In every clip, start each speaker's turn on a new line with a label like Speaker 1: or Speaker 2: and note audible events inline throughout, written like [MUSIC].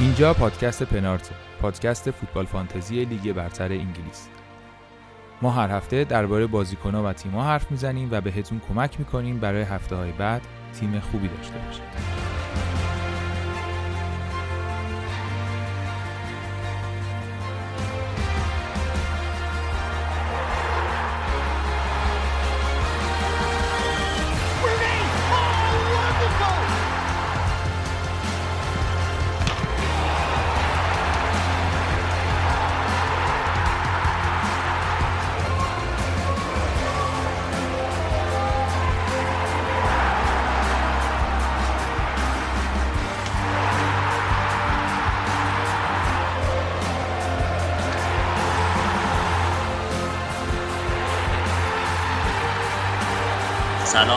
Speaker 1: اینجا پادکست پنارت پادکست فوتبال فانتزی لیگ برتر انگلیس. ما هر هفته درباره بازیکنها و تیم‌ها حرف می‌زنیم و بهتون کمک می‌کنیم برای هفته های بعد تیم خوبی داشته باشید.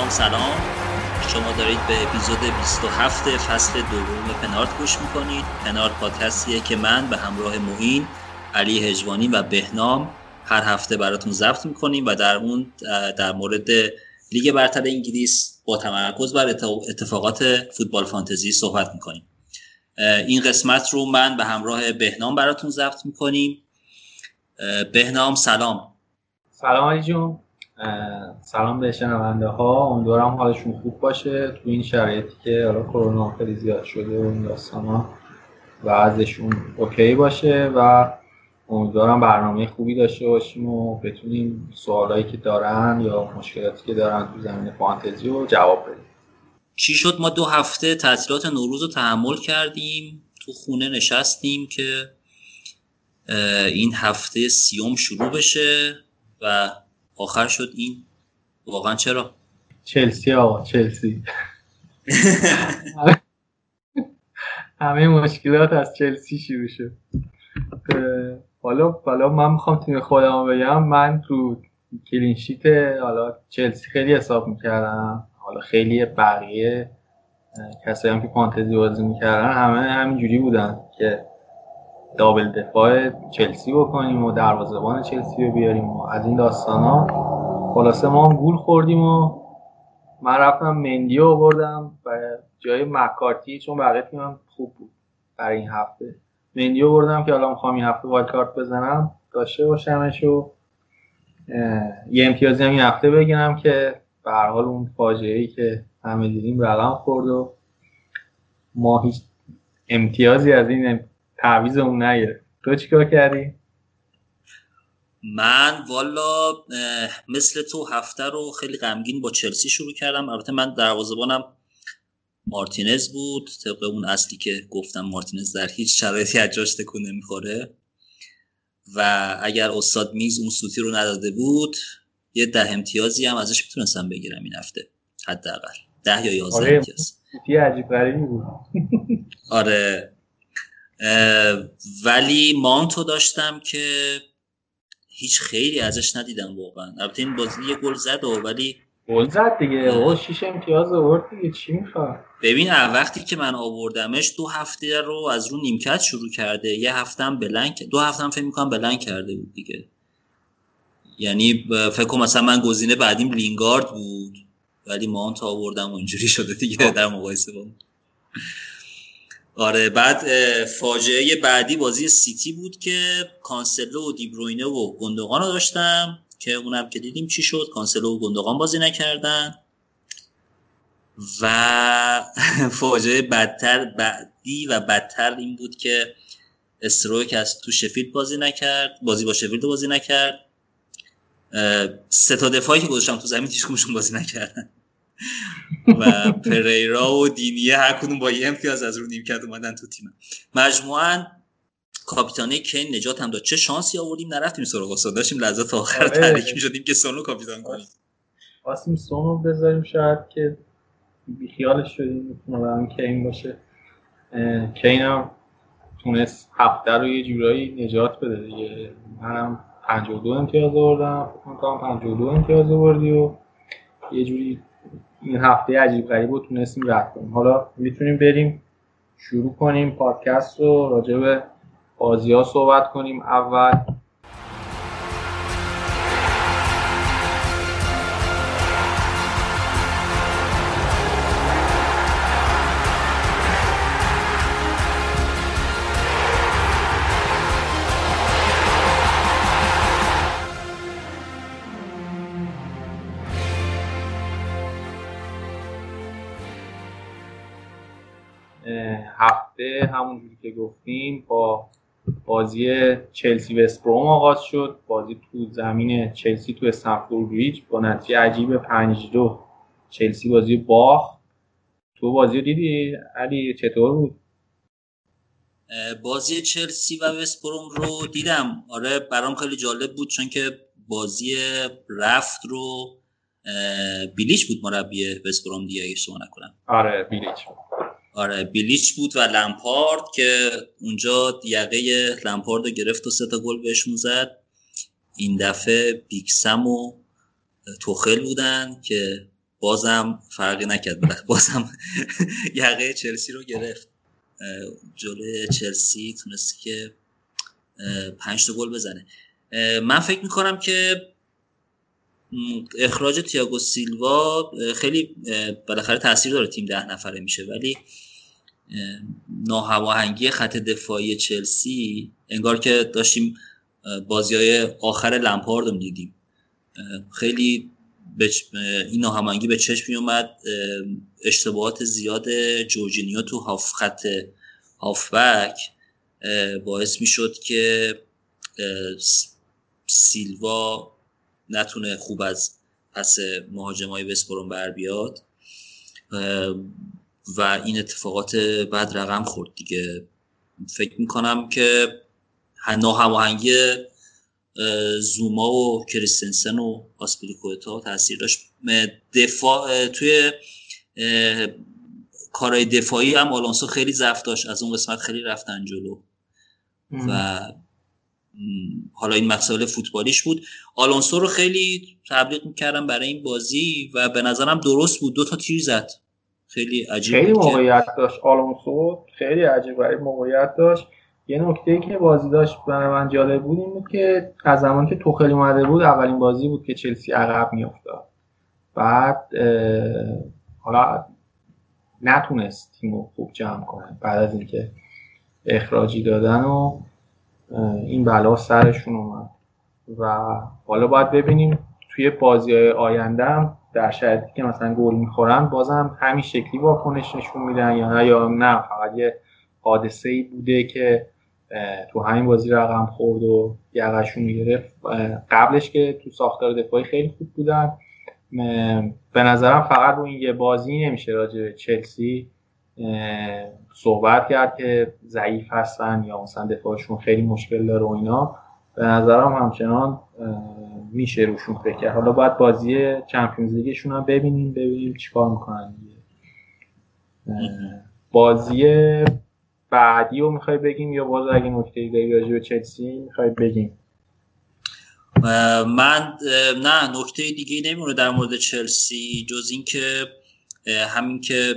Speaker 2: سلام. سلام شما دارید به اپیزود 27 فصل دوم پنارت گوش می‌کنید. پنارت پادکستیه که من به همراه موین علی هجوانی و بهنام هر هفته براتون ضبط می‌کنیم و در اون در مورد لیگ برتر انگلیس با تمرکز بر اتفاقات فوتبال فانتزی صحبت می‌کنیم. این قسمت رو من به همراه بهنام براتون ضبط می‌کنیم. بهنام سلام.
Speaker 3: سلام علی جون. سلام به شنونده ها. امیدوارم حالشون خوب باشه. تو این شرایطی که حالا کرونا خیلی زیاد شده و این داستان ها و ازشون اوکی باشه و امیدوارم برنامه خوبی داشته باشیم و بتونیم سوالایی که دارن یا مشکلاتی که دارن تو زمین فانتزی رو جواب بدیم.
Speaker 2: چی شد؟ ما دو هفته تعطیلات نوروز رو تحمل کردیم. تو خونه نشستیم که این هفته سیوم شروع بشه و آخر شد این. واقعا چرا؟
Speaker 3: چلسی آقا چلسی. [LAUGHS] همه مشکلات از چلسی شروع شد. حالا حالا من می‌خوام تیم خودم بگم. من تو کلینشیت حالا چلسی خیلی حساب می‌کردم. حالا خیلی بقیه کسایی هم که فانتزی بازی می‌کردن همه همینجوری بودن که دابل دفاع چلسی بکنیم و دروازه‌بان چلسی رو بیاریم و از این داستان ها. خلاصه ما هم گول خوردیم و من رفتم مندی بردم و جای مکارتی چون بقیه تیمم خوب بود برای این هفته. مندی بردم که حالا می‌خوام این هفته وایلد کارت بزنم. داشته باشمش و یه امتیازی هم این هفته بگیرم که به حال اون فاجعه ای که همه دیدیم رقم خورد و ما هیچ امتیازی از این تعویز اون نگرفت. تو چیکار کردی؟
Speaker 2: من والا مثل تو هفته رو خیلی غمگین با چلسی شروع کردم. البته من دروازه‌بانم مارتینز بود طبق اون اصلی که گفتم مارتینز در هیچ شرایطی از جاش تکون نمی‌خوره. و اگر استاد میز اون سوتی رو نداده بود یه ده امتیازی هم ازش می‌تونستم بگیرم این هفته حداقل. ده یا یازده آره امتیاز.
Speaker 3: عجیب بود.
Speaker 2: آره. ولی مانتو داشتم که هیچ خیلی ازش ندیدم واقعا. البته این بازی یه گل زد و ولی
Speaker 3: گل زد دیگه. او شیش امتیاز آورد دیگه. چی می‌خواد؟
Speaker 2: ببین وقتی که من آوردمش دو هفته رو از رو نیمکت شروع کرده. یه هفته هم بلنک دو هفته هم فکر می‌کنم بلنک کرده بود دیگه. یعنی فکر کنم مثلا من گزینه بعدیم لینگارد بود ولی مانه آوردم و اینجوری شده دیگه در مقایسه با آره بعد فاجعه بعدی بازی سیتی بود که کانسلو و دیبروینه و گندوغان رو داشتم که اونم که دیدیم چی شد کانسلو و گندوغان بازی نکردن. و [LAUGHS] فاجعه بدتر بعدی و بدتر این بود که استروک از تو شفیلد بازی نکرد بازی با شفیلد بازی نکرد. سه تا دفاعی که گذاشتم تو زمین هیچ بازی نکردن. و پریرا و دینیه هر کدوم با یه امتیاز از رو نیمکت اومدن تو تیم مجموعا کاپیتانه کین نجات هم داد. چه شانسی آوردیم؟ نرفتیم سراغ استاد. داشتیم لحظات آخر آره. تحریک می‌شدیم که سونو کاپیتان کنیم
Speaker 3: واسیم سونو بذاریم شاید که بیخیالش شدیم می‌تونه برام کین باشه. کین هم تونست هفته رو یه جورایی نجات بده دیگه. منم 52 امتیاز آوردم. فکر کنم 52 امتیاز آوردی و یه جوری این هفته عجیب غریب رو تونستیم رد کنیم. حالا می‌تونیم بریم شروع کنیم پادکست رو راجع به بازی ها صحبت کنیم. اول هفته همونجوری که گفتیم با بازی چلسی و بروم آغاز شد. بازی تو زمین چلسی تو استنفورد بریج با نتیجه عجیب 5 دو چلسی بازی باخت. تو بازی رو دیدی؟ علی چطور بود؟
Speaker 2: بازی چلسی و وستبروم رو دیدم. آره برام خیلی جالب بود چون که بازی رفت رو بیلیچ بود مربی وستبروم دیگه اگه اشتباه نکنم.
Speaker 3: آره بیلیچ
Speaker 2: آره بیلیچ بود و لمپارد که اونجا یقه لمپارد رو گرفت و سه تا گل بهشون زد. این دفعه بیکسم و توخل بودن که بازم فرقی نکرد. [LAUGHS] بازم یقه چلسی رو گرفت. جلوی چلسی تونستی که پنج تا گل بزنه. من فکر می‌کنم که اخراج تیاگو سیلوا خیلی بالاخره تاثیر داره تیم ده نفره میشه. ولی ناهماهنگی خط دفاعی چلسی انگار که داشتیم بازی های آخر لمپارد رو دیدیم خیلی این ناهماهنگی به چشم می اومد اشتباهات زیاد جورجینیو تو هاف خط هافبک باعث می شد که سیلوا نتونه خوب از پس مهاجم های وسپروم بر بیاد. و این اتفاقات بعد رقم خورد دیگه. فکر می‌کنم که ناهماهنگی زوما و کریستنسن و آسپلیکوتا تاثیر داشت. دفاع توی کارهای دفاعی هم آلونسو خیلی ضعف داشت. از اون قسمت خیلی رفتن جلو. و حالا این مسائل فوتبالیش بود. آلونسو رو خیلی تبلیغ می‌کردم برای این بازی و به نظرم درست بود. دو تا تیر زد. خیلی عجیب
Speaker 3: خیلی موقعیت داشت آلونسو خیلی عجیب موقعیت داشت. یه نکته که بازی داشت برای من جالب بود این بود که از زمان که توخلی اومده بود اولین بازی بود که چلسی عقب میافتاد. بعد حالا نتونست تیم خوب جمع کنه بعد از اینکه اخراجی دادن و این بلا سرشون اومد. و حالا باید ببینیم توی بازی های آینده در شرطی که مثلا گل می‌خورن بازم همین شکلی واکنش نشون میدن یا نه یا نه فقط یه حادثه ای بوده که تو همین بازی رقم خورد و یقشون گرفت قبلش که تو ساختار دفاعی خیلی خوب بودن. به نظرم فقط رو این یه بازی نمیشه راجع به چلسی صحبت کرد که ضعیف هستن یا مثلا دفاعشون خیلی مشکل داره و اینا. به نظرم همچنان میشه روشون فکر کرد. حالا باید بازی چمپیونز لیگشون هم ببینیم ببینیم چیکار می‌کنن بازی بعدی رو می‌خوای بگیم یا باز اگه نکته داری راجع به چلسی می‌خوای بگیم؟
Speaker 2: من نه نکته دیگه نمیمونه در مورد چلسی جز اینکه همین که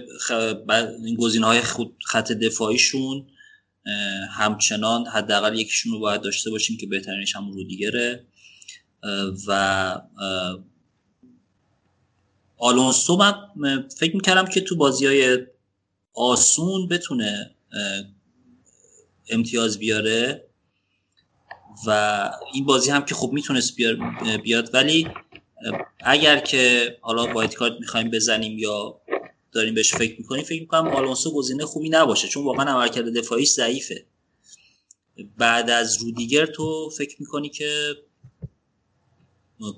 Speaker 2: این گزینه های خط دفاعیشون همچنان حداقل یکیشون رو باید داشته باشیم که بهترینش همون رو دیگره و آلونسو من فکر می‌کردم که تو بازی های آسون بتونه امتیاز بیاره و این بازی هم که خب می‌تونست بیاد. ولی اگر که حالا باید کارت می‌خوایم بزنیم یا داریم بهش فکر می‌کنیم فکر می‌کنم آلونسو گزینه خوبی نباشه چون واقعا عملکرد دفاعیش ضعیفه. بعد از رودیگر تو فکر می‌کنی که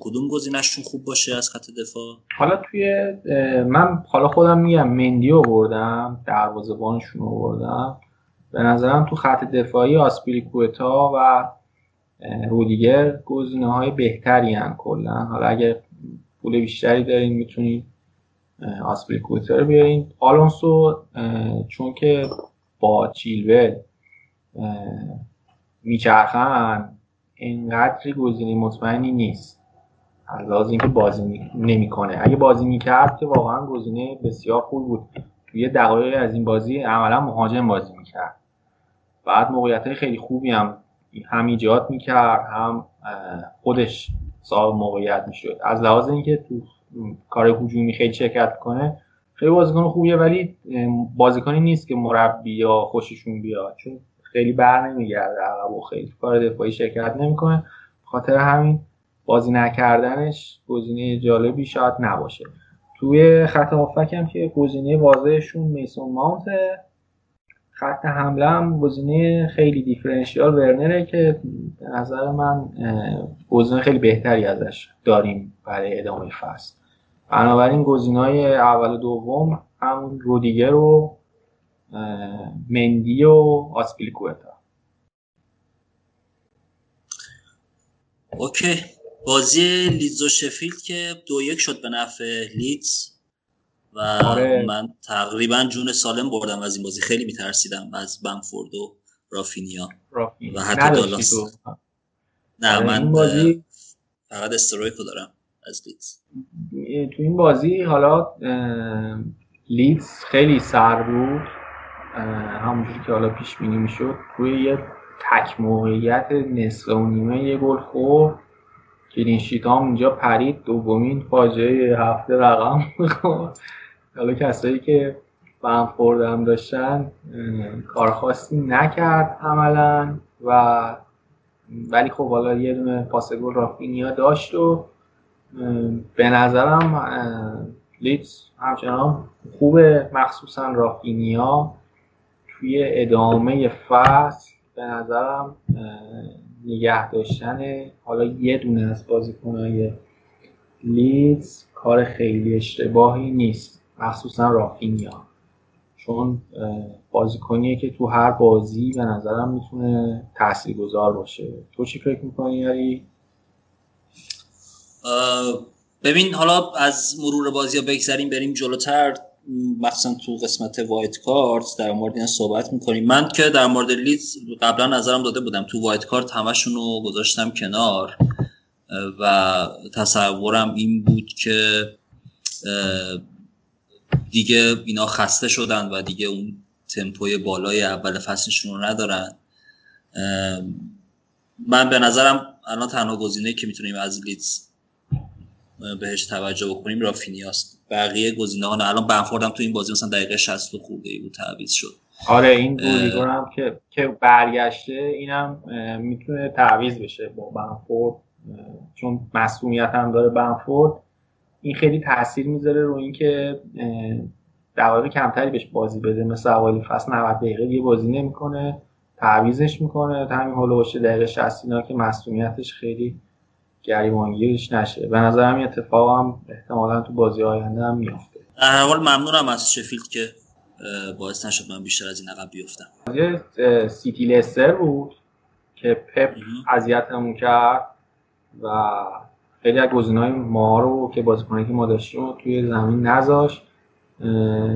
Speaker 2: کدوم گزینهشون خوب باشه از خط دفاع؟
Speaker 3: حالا توی من حالا خودم میگم مندی رو بردم دروازه‌بانشون رو بردم. به نظرم تو خط دفاعی آسپیلیکوتا و رودیگر گزینه های بهتری هم کلا. حالا اگه پول بیشتری دارین می‌تونید آسپلیکوتا رو بیارین. آلونسو چون که با چیلول میچرخن اینقدر گزینه مطمئنی نیست. از لحاظ اینکه بازی نمی‌کنه. اگه بازی می‌کرد که واقعا گزینه بسیار خوب بود. توی دقایق از این بازی عملا مهاجم بازی می‌کرد. بعد موقعیت خیلی خوبی هم هم ایجاد می‌کرد هم خودش صاحب موقعیت می‌شد. از لحاظ اینکه تو کار هجومی خیلی شرکت کنه خیلی بازیکن خوبیه ولی بازیکنی نیست که مربی یا خوششون بیاد. چون خیلی بر نمیگرده عقب و خیلی کار دفاعی شرکت نمی‌کنه. خاطر همین بازی نکردنش گزینه جالبی شاید نباشه. توی خط هافک هم که گزینه واضحشون میسون ماونت. خط حمله هم گزینه خیلی differential ورنره که نظر من گزینه خیلی بهتری ازش داریم برای ادامه فصل. بنابراین گزینه‌های اول و دوم همون رودیگر و مندی و آسپیلیکوتا
Speaker 2: okay. بازی لیدز و شفیلد که دو یک شد به نفع لیدز و آره. من تقریبا جون سالم بردم از این بازی. خیلی میترسیدم از بنفورد و رافینیا.
Speaker 3: و حتی دالاس.
Speaker 2: نه آره، من بازی فقط استرویکو دارم. از لیدز.
Speaker 3: تو این بازی حالا لیدز خیلی سر بود. همونجوری که حالا پیش بینی می‌شد توی یه تک موقعیت نصف و نیمه یه گل خورد. کلینشیت هم اینجا پرید دومین فاجعه هفته رقم حالا کسایی که بهم خوردم داشتن کار خاصی نکرد عملا و ولی خب حالا یه دونه پاس گل رافینیا داشت و به نظرم لیدز همچنان خوبه. مخصوصا رافینیا توی ادامه فصل به نظرم نگه داشتن حالا یه دونه از بازیکنهای لیدز کار خیلی اشتباهی نیست مخصوصا رافینیا. چون بازیکنیه که تو هر بازی به نظرم می‌تونه تاثیرگذار باشه. تو چی فکر می‌کنی یاری
Speaker 2: ببین حالا از مرور بازی ها بگذریم بریم جلوتر. مخصوصا تو قسمت وایت کارت در مورد این صحبت می‌کنیم. من که در مورد لیدز قبلا نظرم داده بودم. تو وایت کارت همشون رو گذاشتم کنار. و تصورم این بود که دیگه اینا خسته شدن و دیگه اون تمپوی بالای اول فصلشون رو ندارن. من به نظرم الان تنها گزینه که می‌تونیم از لیدز بهش توجه بکنیم رافینیاست. بقیه گزینه ها نه. الان بنفورد تو این بازی مثلا دقیقه 60 خورده ای بود تعویض شد.
Speaker 3: آره این گولیگور هم که که برگشته اینم می‌تونه تعویض بشه با بنفورد. چون مسئولیت هم داره بنفورد. این خیلی تاثیر می‌ذاره رو اینکه دقایق کمتری بهش بازی بده. مثل اوایل فصل 90 دقیقه دیگه بازی نمی‌کنه تعویزش می‌کنه. همین حالا باشه دقیقه 60 اینا که مسئولیتش خیلی گریبانگیرش نشه. به نظرم این اتفاق هم احتمالا تو بازی آینده هم میافته.
Speaker 2: در حال ممنونم از شفیلد که باعث نشد من بیشتر از این عقب بیفتم.
Speaker 3: بازی سیتی لستر بود که پپ اذیتمون کرد و خیلی از گزینه‌های ما رو که بازیکنایی که ما داشتیم توی زمین نذاشت.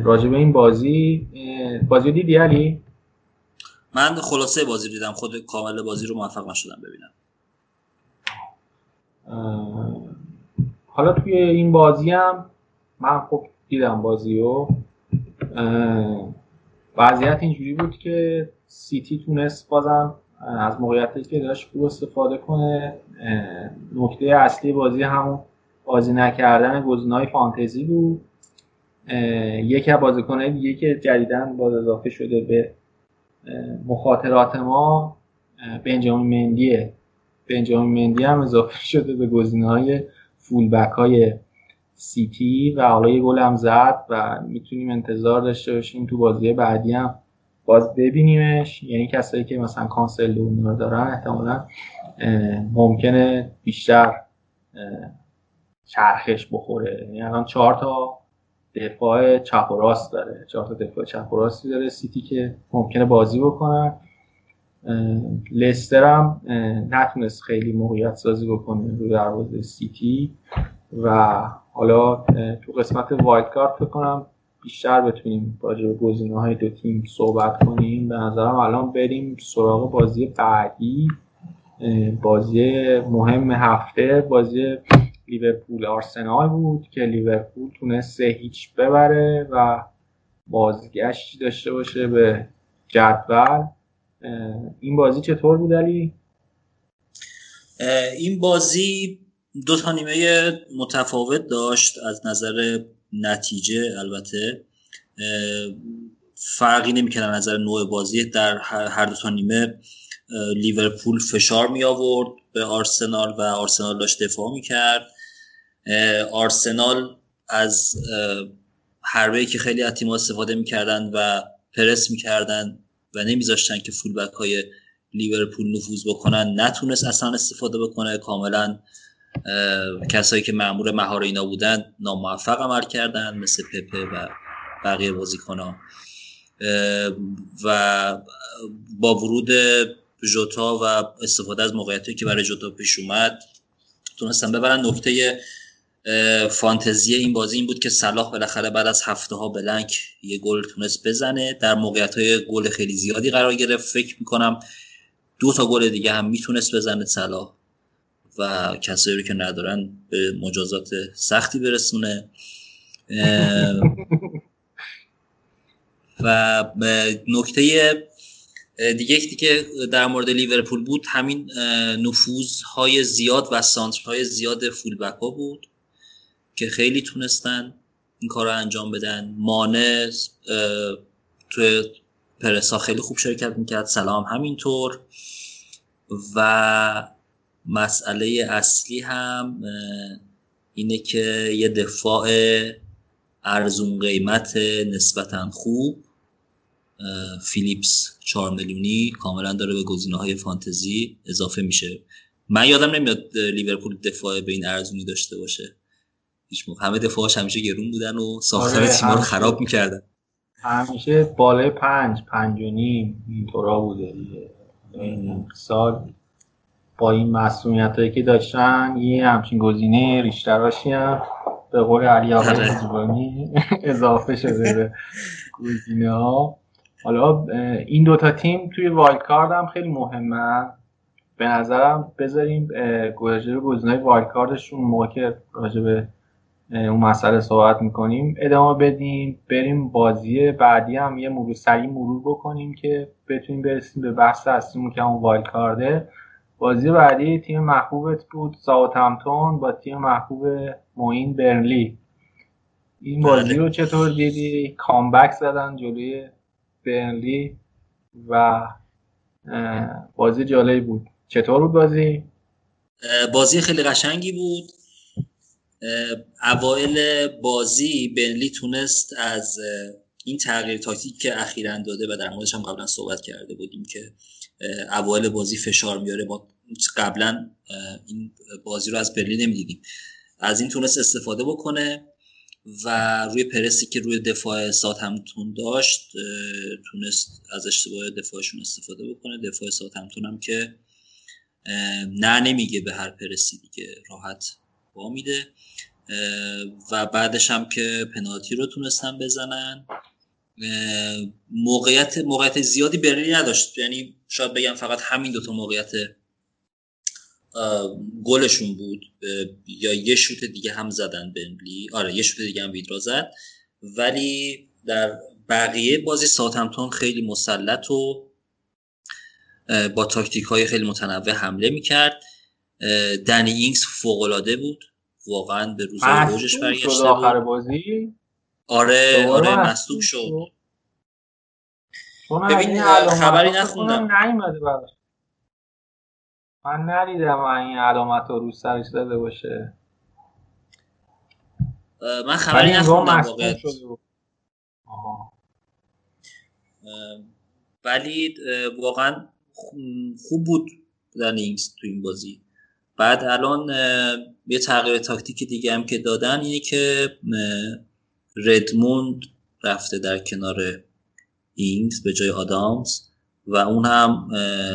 Speaker 3: راجع به این بازی بازی دیدی علی؟
Speaker 2: من خلاصه بازی دیدم. خود کامل بازی رو موفق نشدم ببینم.
Speaker 3: حالا توی این بازی هم من خب دیدم بازی رو وضعیت اینجوری بود که سیتی تونست بازم از موقعیتی که داشت خوب استفاده کنه. نکته اصلی بازی همون بازی نکردن گزینه‌های فانتزی بود. یکی از بازیکن‌های دیگه که جدیدن باز اضافه شده به مخاطرات ما بنجامین مندیه. بنجامین مندی هم اضافه شده به گزینه‌های fullback های سیتی و حالا یه گل هم زد و می‌تونیم انتظار داشته باشیم تو بازی بعدی هم باز ببینیمش. یعنی کسایی که مثلا کانسلو دارن احتمالا ممکنه بیشتر چرخش بخوره. یعنی الان چهار تا دفاع چپ و راست داره. چهار تا دفاع چپ و راستی داره. سیتی که ممکنه بازی بکنن. لستر هم نتونست خیلی موقعیت سازی بکنه رو دروازه سیتی و حالا تو قسمت wild card فکر کنم بیشتر بتونیم راجع به گزینه های دو تیم صحبت کنیم. به نظرم الان بریم سراغ بازی بعدی بازی مهم هفته بازی لیورپول آرسنال بود که لیورپول تونست سه هیچ ببره و بازگشت داشته باشه به جدول. این بازی چطور بود علی؟
Speaker 2: این بازی دو تا نیمه متفاوت داشت از نظر نتیجه البته. فرقی نمی‌کنه نظر نوع بازی. در هر دو تا نیمه لیورپول فشار می آورد به آرسنال و آرسنال داشت دفاع می کرد آرسنال از حربه که خیلی از استفاده می‌کردن و پرس می‌کردن و نمیذاشتن که فولبک های لیورپول نفوذ بکنن. نتونست اصلا استفاده بکنه. کاملا کسایی که معمور مهار اینا بودن ناموفق عمل کردن مثل پپه و بقیه بازیکنها. و با ورود جوتا و استفاده از موقعیتی که برای جوتا پیش اومد تونستن ببرن نکته فانتزی این بازی این بود که صلاح بالاخره بعد از هفته ها بلنک یه گل تونست بزنه. در موقعیت های گل خیلی زیادی قرار گرفت. فکر می‌کنم دو تا گل دیگه هم می‌تونست بزنه صلاح و کسایی رو که ندارن به مجازات سختی برسونه. و نکته دیگه دیگه در مورد لیورپول بود همین نفوذ های زیاد و سانتر های زیاد فولبک ها بود. که خیلی تونستن این کار رو انجام بدن. مانه توی پرسا خیلی خوب شرکت می‌کرد. سلام همینطور. و مسئله اصلی هم اینه که یه دفاع ارزون قیمت نسبتا خوب. فیلیپس 4 میلیونی کاملا داره به گزینه های فانتزی اضافه میشه. من یادم نمیاد لیورپول دفاع به این ارزونی داشته باشه. هیچ موقع. همه دفاعش همیشه گرون بودن و ساختار آره تیم‌ها رو خراب می‌کردن.
Speaker 3: همیشه بالای پنج پنج و نیم اینطورا بوده این سال با این مسئولیت هایی که داشتن یه همچین گزینه ریشتراشی هم به قول علی آقای [LAUGHS] اضافه شده به گزینه ها حالا این دوتا تیم توی wild card هم خیلی مهمه. به نظرم بذاریم رو گزینه wild card شون موقع که راجع به اون مسئله صحبت می‌کنیم. ادامه بدیم بریم بازی بعدی هم یه مرور سریع مرور بکنیم که بتونیم برسیم به بحث اصلیمون که اون wild card ه بازی بعدی تیم محبوبت بود ساوثهمپتون با تیم محبوب موین برنلی. این بازی رو چطور دیدی؟ کامبک زدن جلوی برنلی و بازی جالبی بود. چطور بود بازی؟
Speaker 2: بازی خیلی قشنگی بود. اوایل بازی برنلی تونست از این تغییر تاکتیک که اخیرا داده و در موردش هم قبلا صحبت کرده بودیم که اوایل بازی فشار میاره ما قبلا این بازی رو از برلی نمی‌دیدیم. از این تونست استفاده بکنه و روی پرسی که روی دفاع سات همتون داشت تونست از اشتباه دفاعشون استفاده بکنه. دفاع سات همتون هم که نه نمیگه به هر پرسی دیگه راحت میده. و بعدش هم که پنالتی رو تونستن بزنن. موقعیت موقعیت زیادی برلی نداشت. یعنی شاید بگم فقط همین دوتا موقعیت گلشون بود. یا یه شوت دیگه هم زدن بنلی آره یه شوت دیگه هم ویدرا زد. ولی در بقیه بازی ساتمتون خیلی مسلط و با تاکتیک های خیلی متنوع حمله می‌کرد. دنی اینگز فوقلاده بود. واقعا به روز اوجش برگشته بود.
Speaker 3: آخر بازی؟
Speaker 2: آره آره مصدوم شد. ببین خبری نخوندم.
Speaker 3: نیومده من ندیدم این علامت رو رو سرش داده باشه.
Speaker 2: من خبری نخوندم ولی واقعا خوب بود دنینگز تو این بازی. بعد الان یه تغییر تاکتیک دیگه هم که دادن اینه که ردموند رفته در کنار اینگز به جای آدامز و اون هم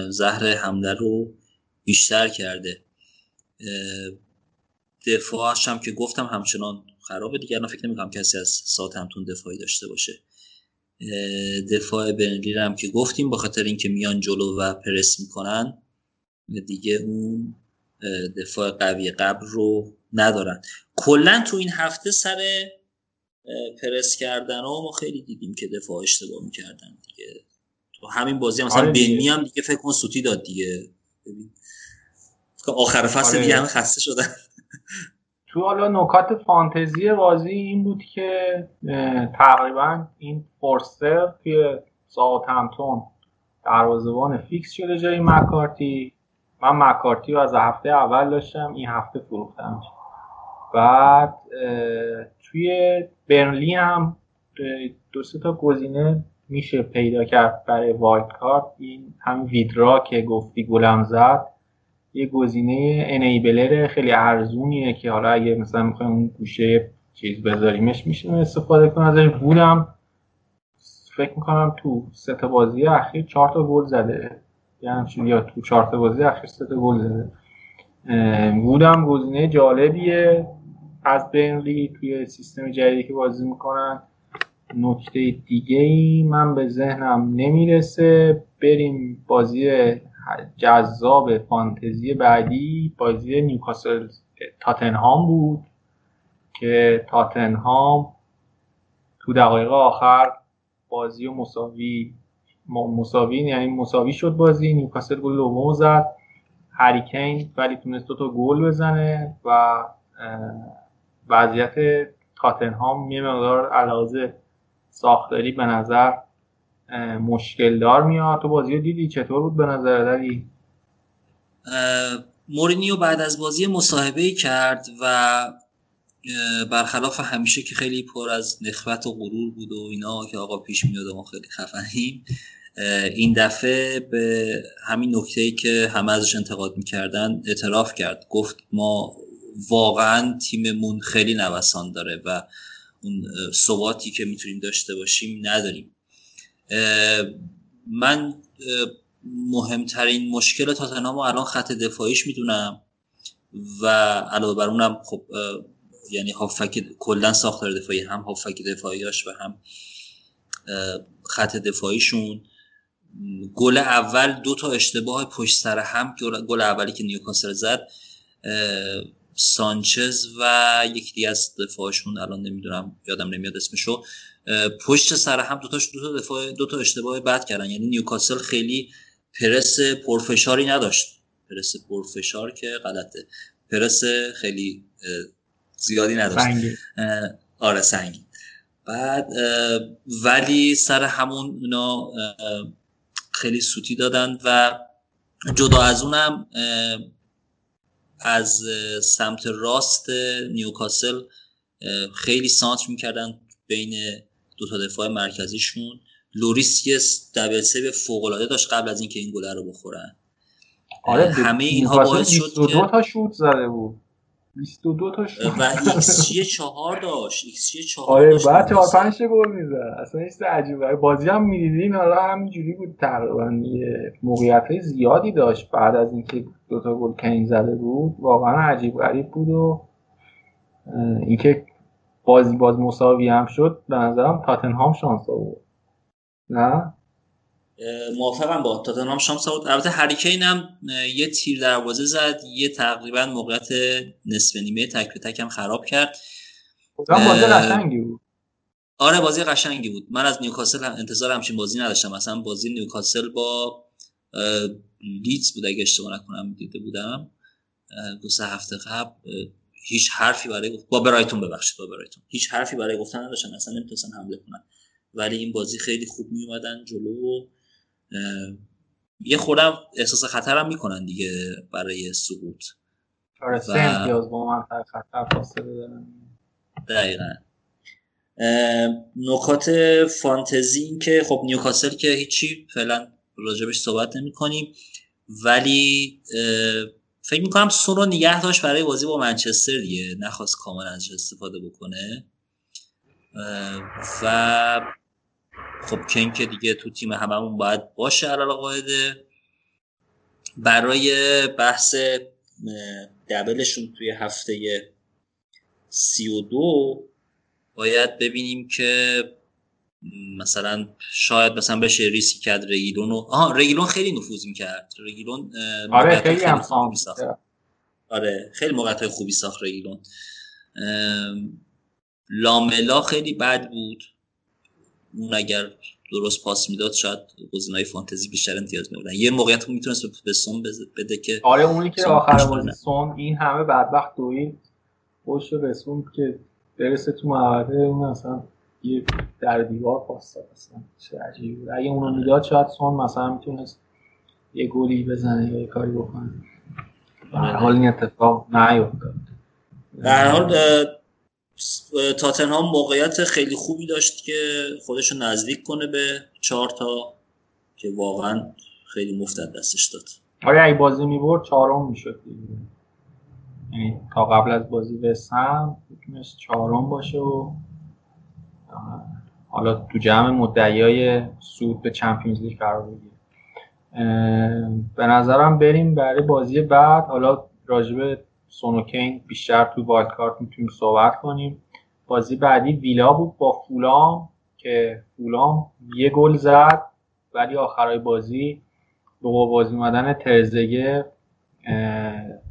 Speaker 2: زهر حمله رو بیشتر کرده. دفاعش هم که گفتم همچنان خرابه دیگر نه فکر نمی‌کنم کسی از سات همتون دفاعی داشته باشه. دفاع بنلی هم که گفتیم با خاطر اینکه میان جلو و پرس می‌کنن دیگه اون دفاع قوی قبل رو ندارن. کلا تو این هفته سر پرس کردن ها ما خیلی دیدیم که دفاع اشتباه می‌کردن دیگه. تو همین بازی هم مثلا آره بنی هم دیگه فکر کن سوتی داد دیگه. ببین. آخر فصل آره. دیگه هم خسته شدن.
Speaker 3: تو حالا نکات فانتزی بازی این بود که تقریبا این فورستر توی ساعت همتون دروازه‌بان فیکس شده جای مکارتی. من مکارتی رو از هفته اول داشتم این هفته فروختم. بعد توی برنلی هم دو سه تا گزینه میشه پیدا کرد برای wild card این هم ویدرا که گفتی گلم زد. یه گزینه enabler خیلی ارزونیه که حالا اگه مثلا می‌خوایم اون گوشه چیز بذاریمش میشه استفاده کنیم. ازش بودم فکر می‌کنم تو سه تا بازی اخیر چهار تا گل زده. یعنی یا تو چهار بازی اخیر سه تا گل زده. وودم گزینه جالبیه. از بینلی توی سیستم جدیدی که بازی می‌کنن نکته دیگه ای من به ذهنم نمی‌رسه. بریم بازی جذاب فانتزی بعدی. بازی نیوکاسل تاتنهام بود که تاتنهام تو دقایق آخر بازی و مساوی مساوی یعنی مساوی شد بازی. نیوکاسل گل دوم زد. هریکین ولی تونست دو تا گل بزنه و وضعیت تاتنهام یه مقدار علاوه ساختاری به نظر مشکل دار میاد. تو بازی رو دیدی؟ چطور بود به نظر داری
Speaker 2: مورینیو بعد از بازی مصاحبه کرد و برخلاف همیشه که خیلی پر از نخوت و غرور بود و اینا که آقا پیش میاد ما خیلی خفنیم این دفعه به همین نکته ای که همه ازش انتقاد می‌کردن اعتراف کرد. گفت ما واقعا تیممون خیلی نوسان داره و اون ثباتی که می‌تونیم داشته باشیم نداریم. من مهمترین مشکل تاتنهام الان خط دفاعیش می‌دونم و علاوه بر اونم خب یعنی هافک کلا ساختار دفاعی هم هافک دفاعیاش و هم خط دفاعیشون. گل اول دو تا اشتباه پشت سر هم گل اولی که نیوکاسل زد سانچز و یکی از دفاعشون الان نمی‌دونم یادم نمیاد اسمشو. پشت سر هم دو تا دو تا دفاع دو تا اشتباه بد کردن. یعنی نیوکاسل خیلی پرس پرفشاری نداشت. پرس پرفشار که غلطه. پرس خیلی زیادی نداشت. آره سنگین بعد ولی سر همون اونا خیلی سوتی دادن و جدا از اونم از سمت راست نیوکاسل خیلی سانتر می‌کردن بین دو تا دفاع مرکزیشون. لوریس یه double save فوق العاده داشت قبل از اینکه این گله رو بخورن.
Speaker 3: آره همه اینها باعث شد که دو تا شوت زده بود. 22 تا شد.
Speaker 2: و X جی 4 داشت ایکس جی 4
Speaker 3: آره بعد 4 5 گل می‌زد. اصلا هیچ عجیبه بازی هم می‌دیدین حالا همینجوری بود. تقریبا موقعیت زیادی داشت بعد از اینکه دو تا گل کین زده بود. واقعا عجیب غریب بود و اینکه بازی باز مساوی هم شد به نظرم تاتنهام شانس آورد. نه؟
Speaker 2: موافقم با تاتنهام شانس آورد. البته هریکین هم یه تیر دروازه زد یه تقریبا موقعیت نصف نیمه تک به تک هم خراب کرد.
Speaker 3: بازی قشنگی بود.
Speaker 2: آره بازی قشنگی بود. من از نیوکاسل هم انتظار همچین بازی نداشتم. مثلا بازی نیوکاسل با لیدز بود اگه اشتباه نکنم دیده بودم. دو سه هفته قبل هیچ حرفی برای با برایتون ببخشید با برایتون. هیچ حرفی برای گفتن نداشتن اصلا نمی‌تونستن حمله کنن. ولی این بازی خیلی خوب می اومدن جلو یه خودم احساس خطرم می‌کنن دیگه برای سقوط.
Speaker 3: آره و... امتیاز با خطر فاصله دارن
Speaker 2: دقیقا. نکات فانتزی این که خب نیوکاسل که هیچی فعلا راجبش صحبت نمی کنیم ولی فکر می‌کنم سون رو نگه داشت برای بازی با منچستر دیگه نخواست کامل ازش استفاده بکنه. و خب کین که دیگه تو تیم هممون باید باشه علال قاعده. برای بحث دبلشون توی هفته سی و دو باید ببینیم که مثلا شاید مثلا بشه ریسی کرد رگیلون و آها رگیلون خیلی نفوذ می‌کرد. رگیلون
Speaker 3: آره خیلی هم
Speaker 2: خوبی ساخت آره خیلی موقعیت خوبی ساخت رگیلون. لاملا خیلی بد بود. اون اگر درست پاس می‌داد شاید گزینه‌های فانتزی بیشتر امتیاز میبردن یه موقعیت می‌تونست به سون بده که
Speaker 3: آره اونی که آخر بازی سون این همه بدبخت دوید خوش رسون که برسه تو محوطه اون اصلا یه در دیوار پاس داد اصلا چه عجیب بود. اگه اونو می‌داد شاید سون مثلا می‌تونست یه گلی بزنه یا یه کاری بکنه. در حال این اتفاق نیفتاد.
Speaker 2: در حال تاتنهام موقعیت خیلی خوبی داشت که خودش رو نزدیک کنه به چهار تا که واقعا خیلی مفت دستش داد.
Speaker 3: آره اگه بازی می‌برد چهارم می‌شد یعنی تا قبل از بازی به سم می‌تونست چهارم باشه و حالا تو جمع مدعیای سود به چمپیونز لیگ قرار بگیره. به نظرم بریم برای بازی بعد. حالا راجب سون و کین بیشتر تو wild card می‌تونیم صحبت کنیم. بازی بعدی ویلا بود با فولام که فولام یه گل زد ولی آخرای بازی به بازی اومدن ترزگه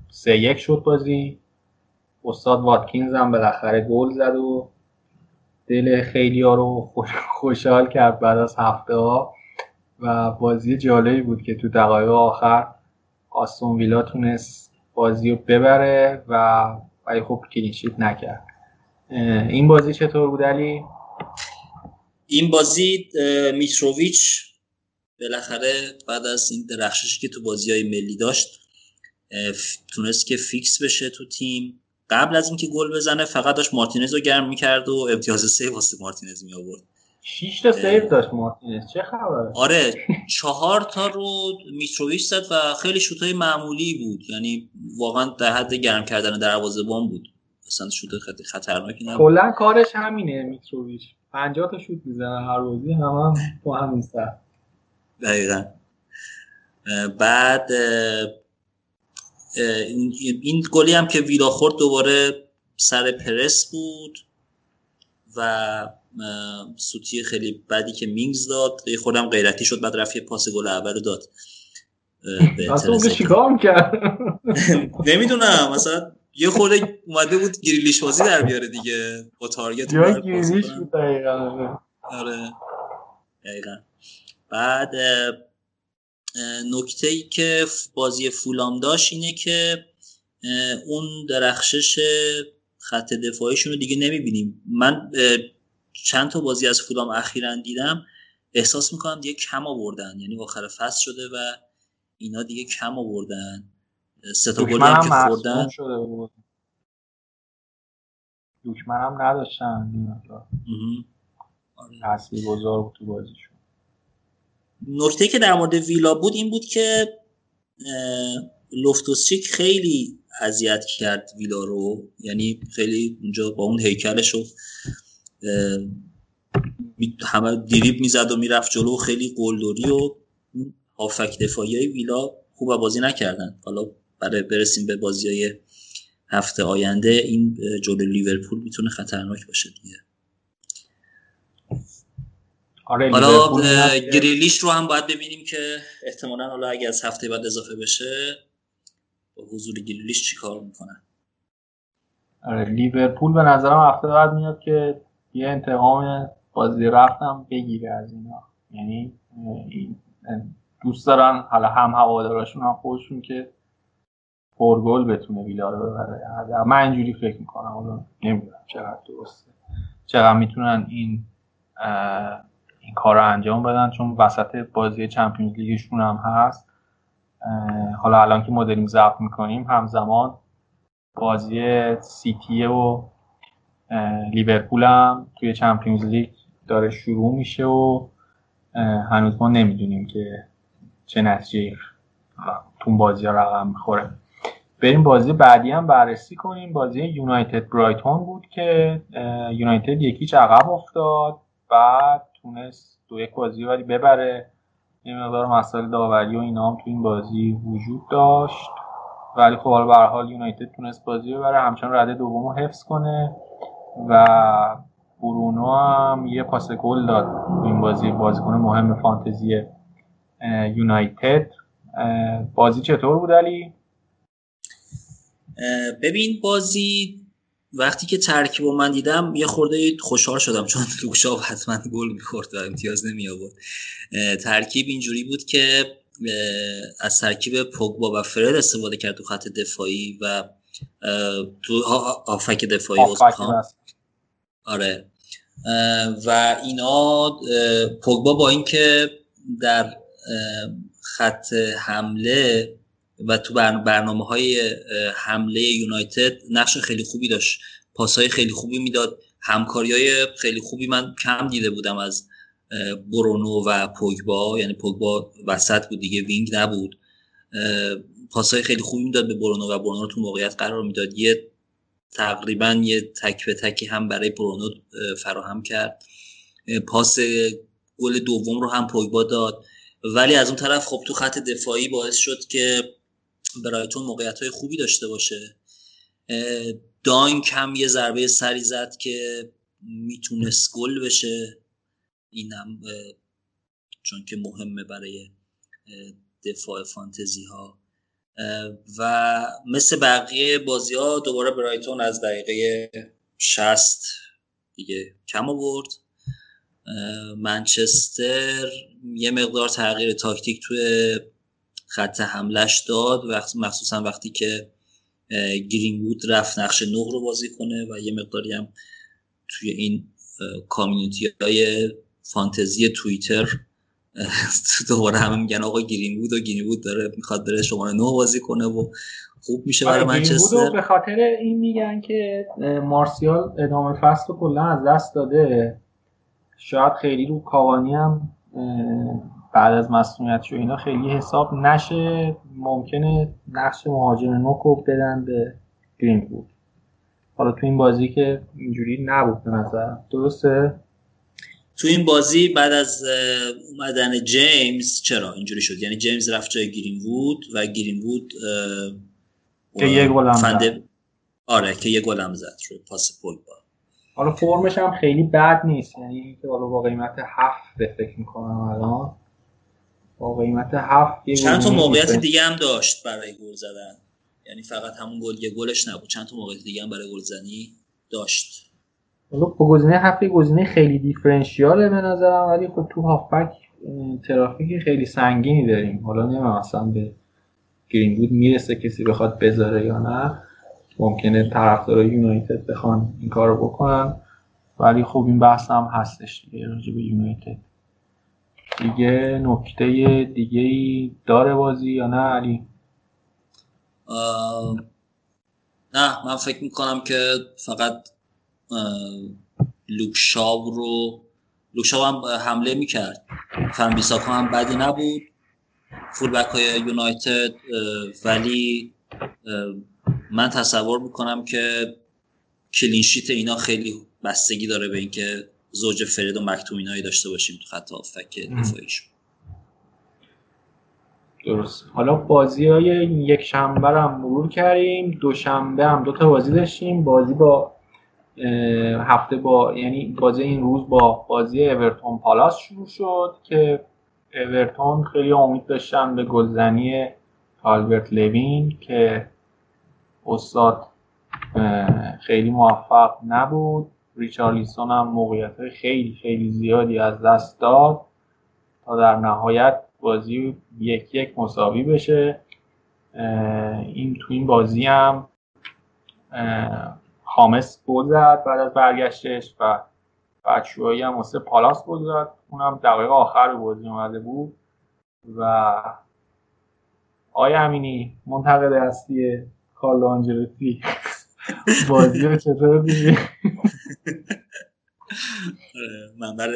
Speaker 3: سه یک شد بازی. استاد واتکینز هم بالاخره گل زد و دل خیلی ها رو خوشحال کرد بعد از هفته ها. و بازی جالبی بود که تو دقایق آخر آستون ویلا تونست بازی رو ببره و ولی خب clean sheet نکرد. این بازی چطور بود علی؟
Speaker 2: این بازی میتروویچ بالاخره بعد از این درخششی که تو بازی های ملی داشت تونست که fix بشه تو تیم. قبل از اینکه گل بزنه فقط داشت مارتینز رو گرم می‌کرد و امتیاز save واسه مارتینز می آورد
Speaker 3: 6 تا سیو داشت مارتینز. چه خبره؟
Speaker 2: آره [LAUGHS] چهار تا رو میتروویچ زد و خیلی شوتای معمولی بود. یعنی واقعا در حد گرم کردن دروازه‌بان بود. اصلا شوت خیلی خطرناکی نبود.
Speaker 3: کلا کارش همینه میتروویچ. 50 تا شوت می‌زنه هر بازی هم, هم با همین سر.
Speaker 2: دقیقاً. بعد این گلی هم که ویلا خورد دوباره سر پرس بود و سوتی خیلی بدی که مینگز داد. یه خودم غیرتی شد بعد رفت پاس گل اول داد.
Speaker 3: چیکار کرد [LAUGHS]
Speaker 2: نمی‌دونم مثلا یه خورده اومده بود گریلیش بازی در بیاره دیگه. با تارگت
Speaker 3: یا گریلیش بود دقیقا.
Speaker 2: آره. دقیقا. بعد نکته ای که بازی فولام داشت اینه که اون درخشش خط دفاعیشون رو دیگه نمی‌بینیم. من چند تا بازی از فولام اخیرا دیدم احساس می‌کنم دیگه کم آوردن. یعنی آخر فصل شده و اینا دیگه کم آوردن. سه تا گلی هم که خوردن.
Speaker 3: دوشمن هم نداشتن. تاثیر بزرگ بود تو بازیشون.
Speaker 2: نکته که در مورد ویلا بود این بود که لوفتوسچیک خیلی اذیت کرد ویلا رو. یعنی خیلی اونجا با اون هیکلش رو همه دیریب می‌زد و می‌رفت جلو خیلی قلدری و هافک دفاعی ویلا خوب بازی نکردن. حالا برای برسیم به بازی های هفته آینده این جلو لیورپول می‌تونه خطرناک باشه دیگه.
Speaker 3: آره
Speaker 2: حالا گریلیش رو هم باید ببینیم که احتمالا حالا اگه از هفته بعد اضافه بشه با حضور گریلیش چیکار می‌کنن
Speaker 3: آره لیورپول به نظرم هفته بعد میاد که یه انتقام بازی رفتم بگیره از اینا. یعنی دوست دارن حالا هم هوادارشون هم خودشون که پرگل بتونه ویلا رو ببره. من اینجوری فکر می‌کنم. حالا نمی‌دونم چقدر درسته. چقدر می‌تونن این این کار رو انجام بدن چون وسط بازی چمپیونز لیگشون هم هست. حالا الان که ما داریم ضبط می‌کنیم همزمان بازی سیتی و لیورپول هم توی چمپیونز لیگ داره شروع میشه و هنوز ما نمی‌دونیم که چه نتیجه تو بازی رقم می‌خوره. بریم بازی بعدی هم بررسی کنیم. بازی یونایتد برایتون بود که یونایتد یکی عقب افتاد بعد تونست دو یک بازی ولی ببره. یه مقدار مسائل داوری و اینا هم تو این بازی وجود داشت. ولی خب حالا به حال یونایتد تونست بازی ببره. همچنان رده دوم رو حفظ کنه. و برونو هم یه پاس گل داد. این بازی بازیکن مهم فانتزی یونایتد. بازی چطور بود علی؟
Speaker 2: ببین بازی وقتی که ترکیب من دیدم یه خورده خوشحال شدم چون لوشا حتما گل می‌خورد و امتیاز نمی آورد ترکیب اینجوری بود که از ترکیب پوگبا و فرد استفاده کرد تو خط دفاعی و تو آفک دفاعی آره. و اینا پوگبا با اینکه در خط حمله و تو برنامه های حمله یونایتد نقش خیلی خوبی داشت. پاسهای خیلی خوبی می‌داد. همکاری های خیلی خوبی من کم دیده بودم از برونو و پوگبا. یعنی پوگبا وسط بود دیگه وینگ نبود. پاسهای خیلی خوبی می‌داد به برونو و برونو رو تو موقعیت قرار می‌داد. یه تقریبا یه تک به تکی هم برای برونو فراهم کرد. پاس گل دوم رو هم پوگبا داد. ولی از اون طرف خب تو خط دفاعی باعث شد که برایتون موقعیت های خوبی داشته باشه. دانک هم یه ضربه سری زد که می‌تونست گل بشه. اینم چون که مهمه برای دفاع فانتزی ها و مثل بقیه بازی ها دوباره برایتون از دقیقه 60 دیگه کم آورد. منچستر یه مقدار تغییر تاکتیک توی خط حملش داد وقت مخصوصا وقتی که گرین وود رفت نقش نه رو بازی کنه و یه مقداری هم توی این کامیونیتی های فانتزی توییتر دوباره همه میگن آقا گرین وود و گرین وود داره می‌خواد بره شماره نه بازی کنه و خوب میشه برای آره، منچستر.
Speaker 3: به خاطر این میگن که مارسیال ادامه فصل کلا از دست داده. شاید خیلی رو کاوانی هم بعد از مسئولیت و اینا خیلی حساب نشه. ممکنه نقش مهاجم نوک بدن به گرین بود حالا تو این بازی که اینجوری نبود به نظر درسته؟
Speaker 2: تو این بازی بعد از اومدن جیمز چرا اینجوری شد؟ یعنی جیمز رفت جای گرین وود و گرین وود
Speaker 3: که یه گلم فنده...
Speaker 2: آره که یه گلم زد رو پاس با
Speaker 3: حالا فرمش هم خیلی بد نیست. یعنی که حالا با قیمت هفت فکر می‌کنم الان. با قیمت هفت
Speaker 2: چند تا موقعیت دیگه هم داشت برای گل زدن. یعنی فقط همون گل یه گلش نبود. چند تا موقعیت دیگه هم برای گل زنی داشت؟
Speaker 3: گزینه هفته گزینه خیلی دیفرنشیاله به نظرم ولی خب تو هافبک ترافیک خیلی سنگینی داریم. حالا نمیم مثلا به گرین می‌رسه کسی بخواد بذاره یا نه. ممکنه طرفدارای یونایتد بخوان این کارو بکنن. ولی خب این بحث هم هستش دیگه راجع یونایتد. دیگه نکته دیگه داره بازی یا نه علی؟
Speaker 2: نه من فکر می‌کنم که فقط لوکشاو رو لوکشاو هم حمله می‌کرد. بیساکا هم بدی نبود. فولبک های یونایتد ولی من تصور می‌کنم که کلینشیت اینا خیلی بستگی داره به اینکه زوج فرید و مکتومینایی داشته باشیم تو خط آفک دفاعیشون.
Speaker 3: درست. حالا بازی های یک شنبه هم مرور کردیم. دوشنبه هم دو تا بازی داشتیم. بازی با هفته با یعنی بازی این روز با بازی اورتون پالاس شروع شد که اورتون خیلی امید داشتن به گلزنی آلبرت لوین که استاد خیلی موفق نبود. ریچارلیسون هم موقعیت خیلی خیلی زیادی از دست داد تا در نهایت بازی یک یک مساوی بشه. این تو این بازی هم خامس گل زد بعد از برگشتش و بچوهایی هم واسه پالاس گل زد اونم دقیقه آخر بازی اومده بود و آیا امینی منتقد هستی کارلو آنجلوتی؟ [LAUGHS] بازی رو چطور دیدی؟
Speaker 2: منبر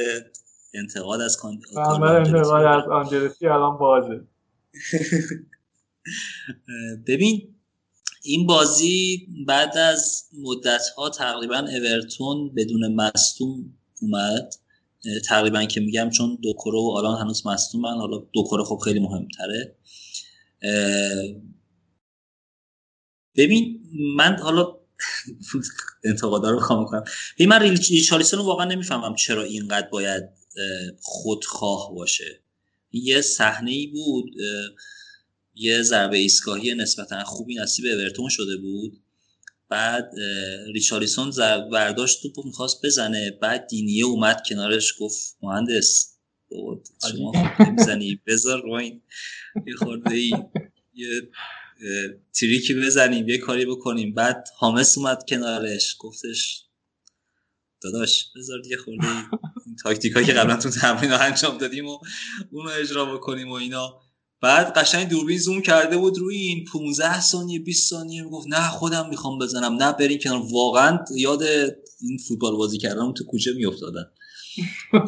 Speaker 2: انتقاد از
Speaker 3: منبر انتقاد از آنجلوتی الان بازه. [LAUGHS]
Speaker 2: ببین این بازی بعد از مدت ها تقریبا اورتون بدون مستوم اومد. تقریبا که میگم چون دوکورو و آلان هنوز مستومن حالا دوکورو خب خیلی مهمتره. ببین من حالا [LAUGHS] انتقادا رو بخوام کنم. ببین من ریچارلیسون رو واقعا نمی‌فهمم چرا اینقدر باید خودخواه باشه. یه صحنه ای بود یه ضربه ایستگاهی نسبتا خوبی نصیب اورتون شده بود. بعد ریچارلیسون برداشت توپو می‌خواست بزنه. بعد دینیه اومد کنارش گفت مهندس شما می‌زنی بذار روین یه خورده ای یه تریکی بزنیم یه کاری بکنیم. بعد حامس اومد کنارش. گفتش داداش بذار یه خورده این تاکتیک که قبلا تو تمرین انجام دادیم و اونو اجرا بکنیم و اینا. بعد قشنگ دوربین زوم کرده بود روی این 15 ثانیه 20 ثانیه گفت نه خودم می‌خوام بزنم نه بریم کنار. واقعا یاد این فوتبال بازی کردن تو کوچه میافتادن.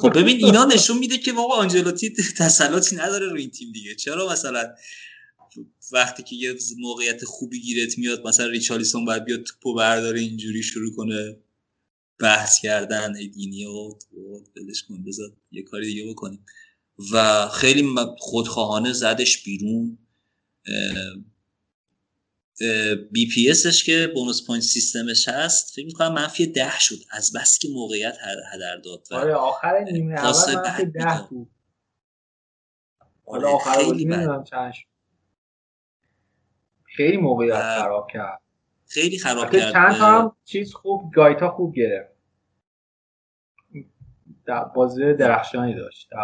Speaker 2: خب ببین اینا نشون میده که واقعا آنجلوتی تسلطی نداره روی این تیم دیگه. چرا مثلا وقتی که یه موقعیت خوبی گیرت میاد مثلا ریچالیسون باید بیاد توپو برداره اینجوری شروع کنه بحث کردن ایدینی ولش کن بذار یه کاری دیگه بکنیم. و خیلی خودخواهانه زدش بیرون. BPS ش که bonus point system ش هست فکر می‌کنم منفی ده شد. از بس که موقعیت هدر داد
Speaker 3: آره آخر نیمه اول منفی ده بود. آره آخر خیلی چند خیلی موقعیت خراب کرد.
Speaker 2: خیلی خراب کرد.
Speaker 3: چند تا هم چیز خوب گایتا خوب گرفت. در بازی درخشانی داشت در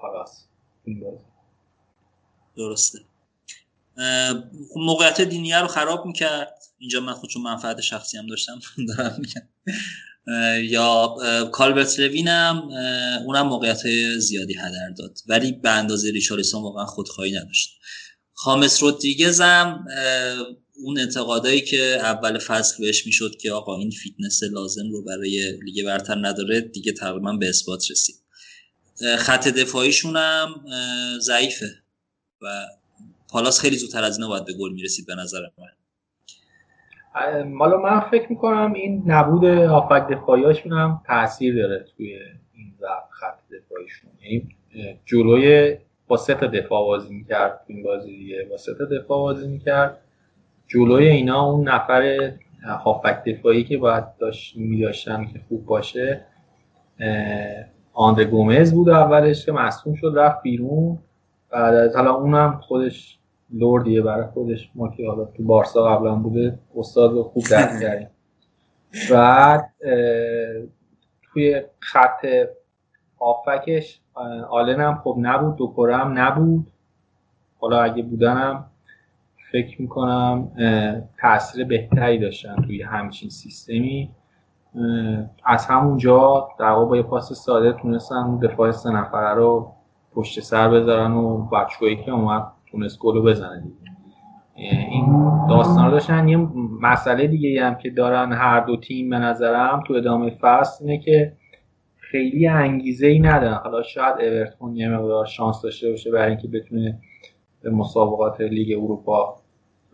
Speaker 3: پالاس این بازی.
Speaker 2: درسته. موقعیت دینیه رو خراب می‌کرد. اینجا من خودشون منفعت شخصی هم داشتم. [LAUGHS] دارم میگم. یا کالبرت لوینم اونم موقعیت زیادی هدر داد. ولی به اندازه ریچارلیسون واقعا خودخواهی نداشت. خامس رودریگز هم اون انتقادایی که اول فصل بهش می‌شد که آقا این فیتنس لازم رو برای لیگ برتر نداره دیگه تقریبا به اثبات رسید. خط دفاعیشون هم ضعیفه و پالاس خیلی زودتر از اینا باید به گل می‌رسید به نظر من.
Speaker 3: حالا من فکر می‌کنم این نبود هافبک دفاعیاشون هم تاثیر داره توی این خط دفاعیشون. یعنی جلوی با سه تا دفاع بازی می‌کرد این بازی دیگه. با سه تا دفاع بازی می‌کرد. جلوی اینا اون نفر هافک دفاعی که باید داشت میداشتن که خوب باشه آندر گومز بود اولش که مصوم شد رفت بیرون. بعد از حالا اونم خودش لوردیه برای خودش. ما که حالا تو بارسا قبلا بوده استاد رو خوب درک [LAUGHS] کردیم. بعد توی خط آفکش آلن هم خب نبود دوکوره هم نبود. حالا اگه بودنم فکر می‌کنم تاثیر بهتری داشتن توی همچین سیستمی. از همونجا در با یه پاس ساده تونستن دفاع سه نفره رو پشت سر بذارن و بچه‌ای که اومد تونست گلو بزنه دیگه. این داستان رو داشتن. یه مسئله دیگه هم که دارن هر دو تیم به نظرم تو ادامه فصل اینه که خیلی انگیزه ای ندارن. حالا شاید اورتون یه مقدار شانس داشته باشه برای اینکه بتونه به مسابقات لیگ اروپا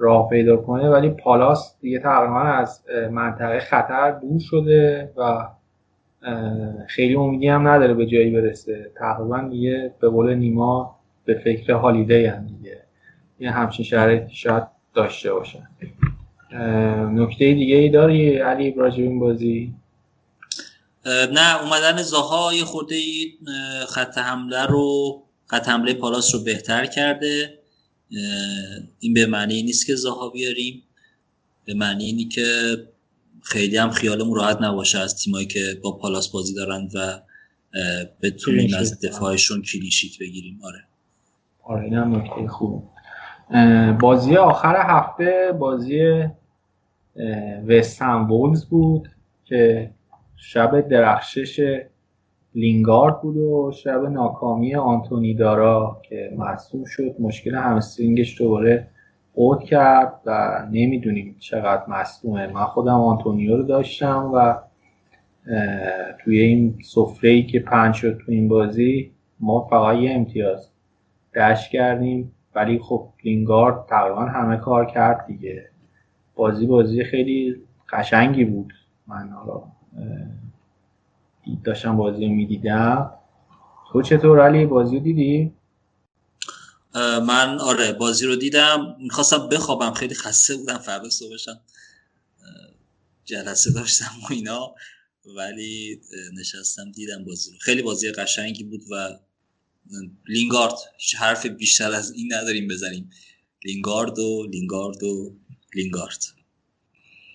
Speaker 3: راه پیدا کنه ولی پالاس دیگه تقریبا از منطقه خطر دور شده و خیلی امیدی هم نداره به جایی برسه. تقریبا دیگه به قول نیما به فکر هالیده هم دیگه. یه همچین شرایطی شاید داشته باشن. نکته دیگه ای داری علی ابراهیم بازی؟
Speaker 2: نه اومدن زاها یه خورده خط حمله رو خط حمله پالاس رو بهتر کرده. این به معنی نیست که زاها بیاریم. به معنی اینی که خیلی هم خیالمون راحت نباشه از تیمایی که با پالاس بازی دارند و بتونیم از دفاعشون کلیشیت بگیریم. آره.
Speaker 3: آره این هم نکته خوب بازی آخر هفته بازی وستن وولز بود که شب درخشش لینگارد بود و شب ناکامی آنتونی دارا که مصوم شد مشکل همسترینگش دوباره اوت کرد و نمی‌دونیم چقدر مصدومه من خودم آنتونیو رو داشتم و توی این سفره که پنج شد تو این بازی ما فقط یه امتیاز دشت کردیم. ولی خب لینگارد تقریبا همه کار کرد دیگه. بازی بازی خیلی قشنگی بود. من حالا داشتم بازی رو می‌دیدم. تو چطور علی؟ بازی رو دیدی؟
Speaker 2: من آره بازی رو دیدم. می‌خواستم بخوابم. خیلی خسته بودم. فردا صبحشم جلسه داشتم و اینا. ولی نشستم دیدم بازی رو. خیلی بازی قشنگی بود و لینگارد. حرف بیشتر از این نداریم بزنیم. لینگارد و لینگارد و لینگارد.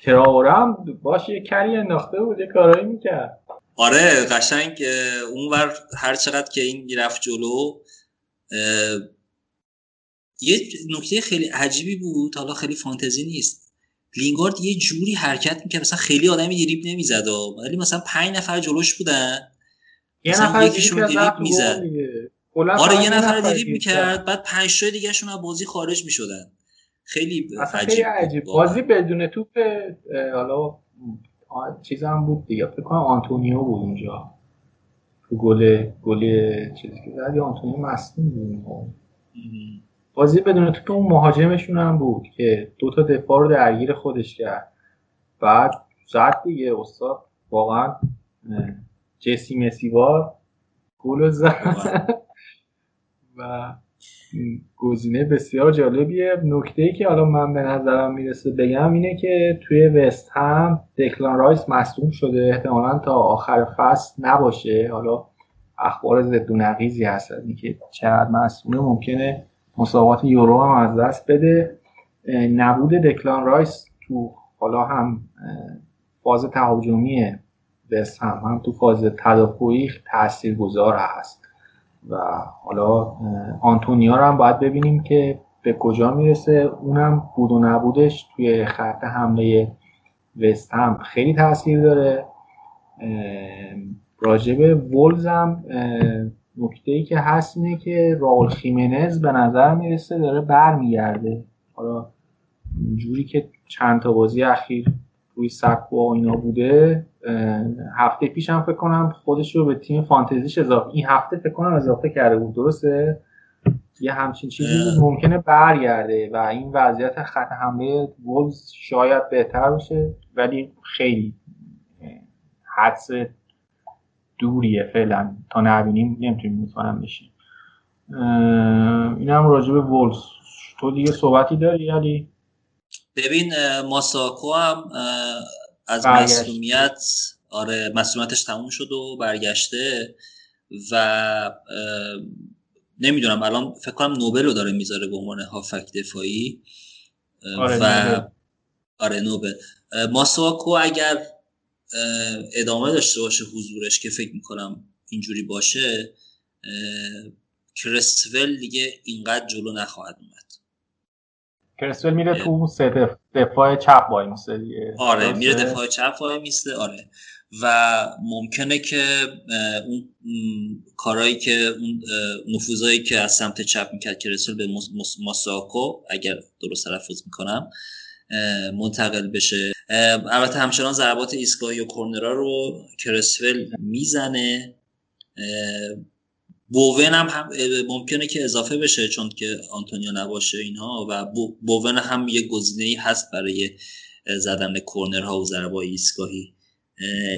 Speaker 3: تراورم باشه یه کری انداخته بود. یه کارایی می‌کرد.
Speaker 2: آره قشنگ اونور هر چقدر که این رفت جلو یه نکته خیلی عجیبی بود حالا خیلی فانتزی نیست. لینگارد یه جوری حرکت می‌کرد مثلا خیلی آدمی دریبل نمی‌زد ولی مثلا پنج نفر جلوش بودن.
Speaker 3: یه نفر یکیشون دریبل می‌زد.
Speaker 2: آره یه نفر دریبل می‌کرد بعد پنج تا دیگه شون از بازی خارج می‌شدن. خیلی عجیب
Speaker 3: عجیب. بازی بدون توپ حالا چیز هم بود دیگه. فکر کنم آنتونیو بود اونجا تو گل گل چیزی که زد آنتونیو مصدوم بود بازی بدون توپ اون مهاجمشون هم بود که دو تا دفاع رو درگیر خودش کرد. بعد زد دیگه استاد واقعا جسی مسیوار گل زد. [LAUGHS] و گزینه بسیار جالبیه. نکته ای که حالا من به نظرم می‌رسه بگم اینه که توی وست هم دکلان رایس مصدوم شده. احتمالا تا آخر فصل نباشه. حالا اخبار ضد و نقیزی هست. که چقدر مصدومه ممکنه مسابقات یورو هم از دست بده. نبود دکلان رایس تو حالا هم فاز تهاجمی وست هم هم تو فاز تدافعی تاثیرگذار هست. و حالا آنتونیا رو هم باید ببینیم که به کجا می‌رسه. اونم بود و نبودش توی خط حمله وست هم خیلی تاثیر داره. راجب ولز هم نکته ای که هست اینه که راول خیمنز به نظر می‌رسه داره برمیگرده. حالا جوری که چند تا بازی اخیر روی سکو و اینا بوده هفته پیش هم فکر کنم خودش رو به تیم فانتزیش اضافه این هفته فکر کنم اضافه کرده بود درسته؟ یه همچین چیزی ممکنه برگرده و این وضعیت خط حمله وولز شاید بهتر بشه ولی خیلی حدس دوریه فعلا. تا نبینیم نمی‌تونیم مطمئن بشیم. این هم راجع به وولز. تو دیگه صحبتی داری علی؟
Speaker 2: ببین ماساکو هم از مسئولیت آره مسئولیتش تموم شد و برگشته و نمی‌دونم الان فکر کنم نوبل رو داره می‌ذاره به عنوان هافک دفاعی. آره و نوبل. آره نوبل. ماساکو اگر ادامه داشته باشه حضورش که فکر می‌کنم اینجوری باشه کرسول دیگه اینقدر جلو نخواهد اومد.
Speaker 3: کرسول میره تو سه دفاع چپ وای میسته
Speaker 2: آره میره دفاع چپ وای میسته آره. و ممکنه که اون کارهایی که اون نفوذایی که از سمت چپ می‌کرد کرسول به ماساکو اگر درست تلفظ می‌کنم منتقل بشه. البته همچنان ضربات ایستگاهی و کرنرا رو کرسول می‌زنه. بوون هم, ممکنه که اضافه بشه چون که آنتونیو نباشه اینها و بوون هم یه گزینه هست برای زدن کرنرها و ضربه ایستگاهی.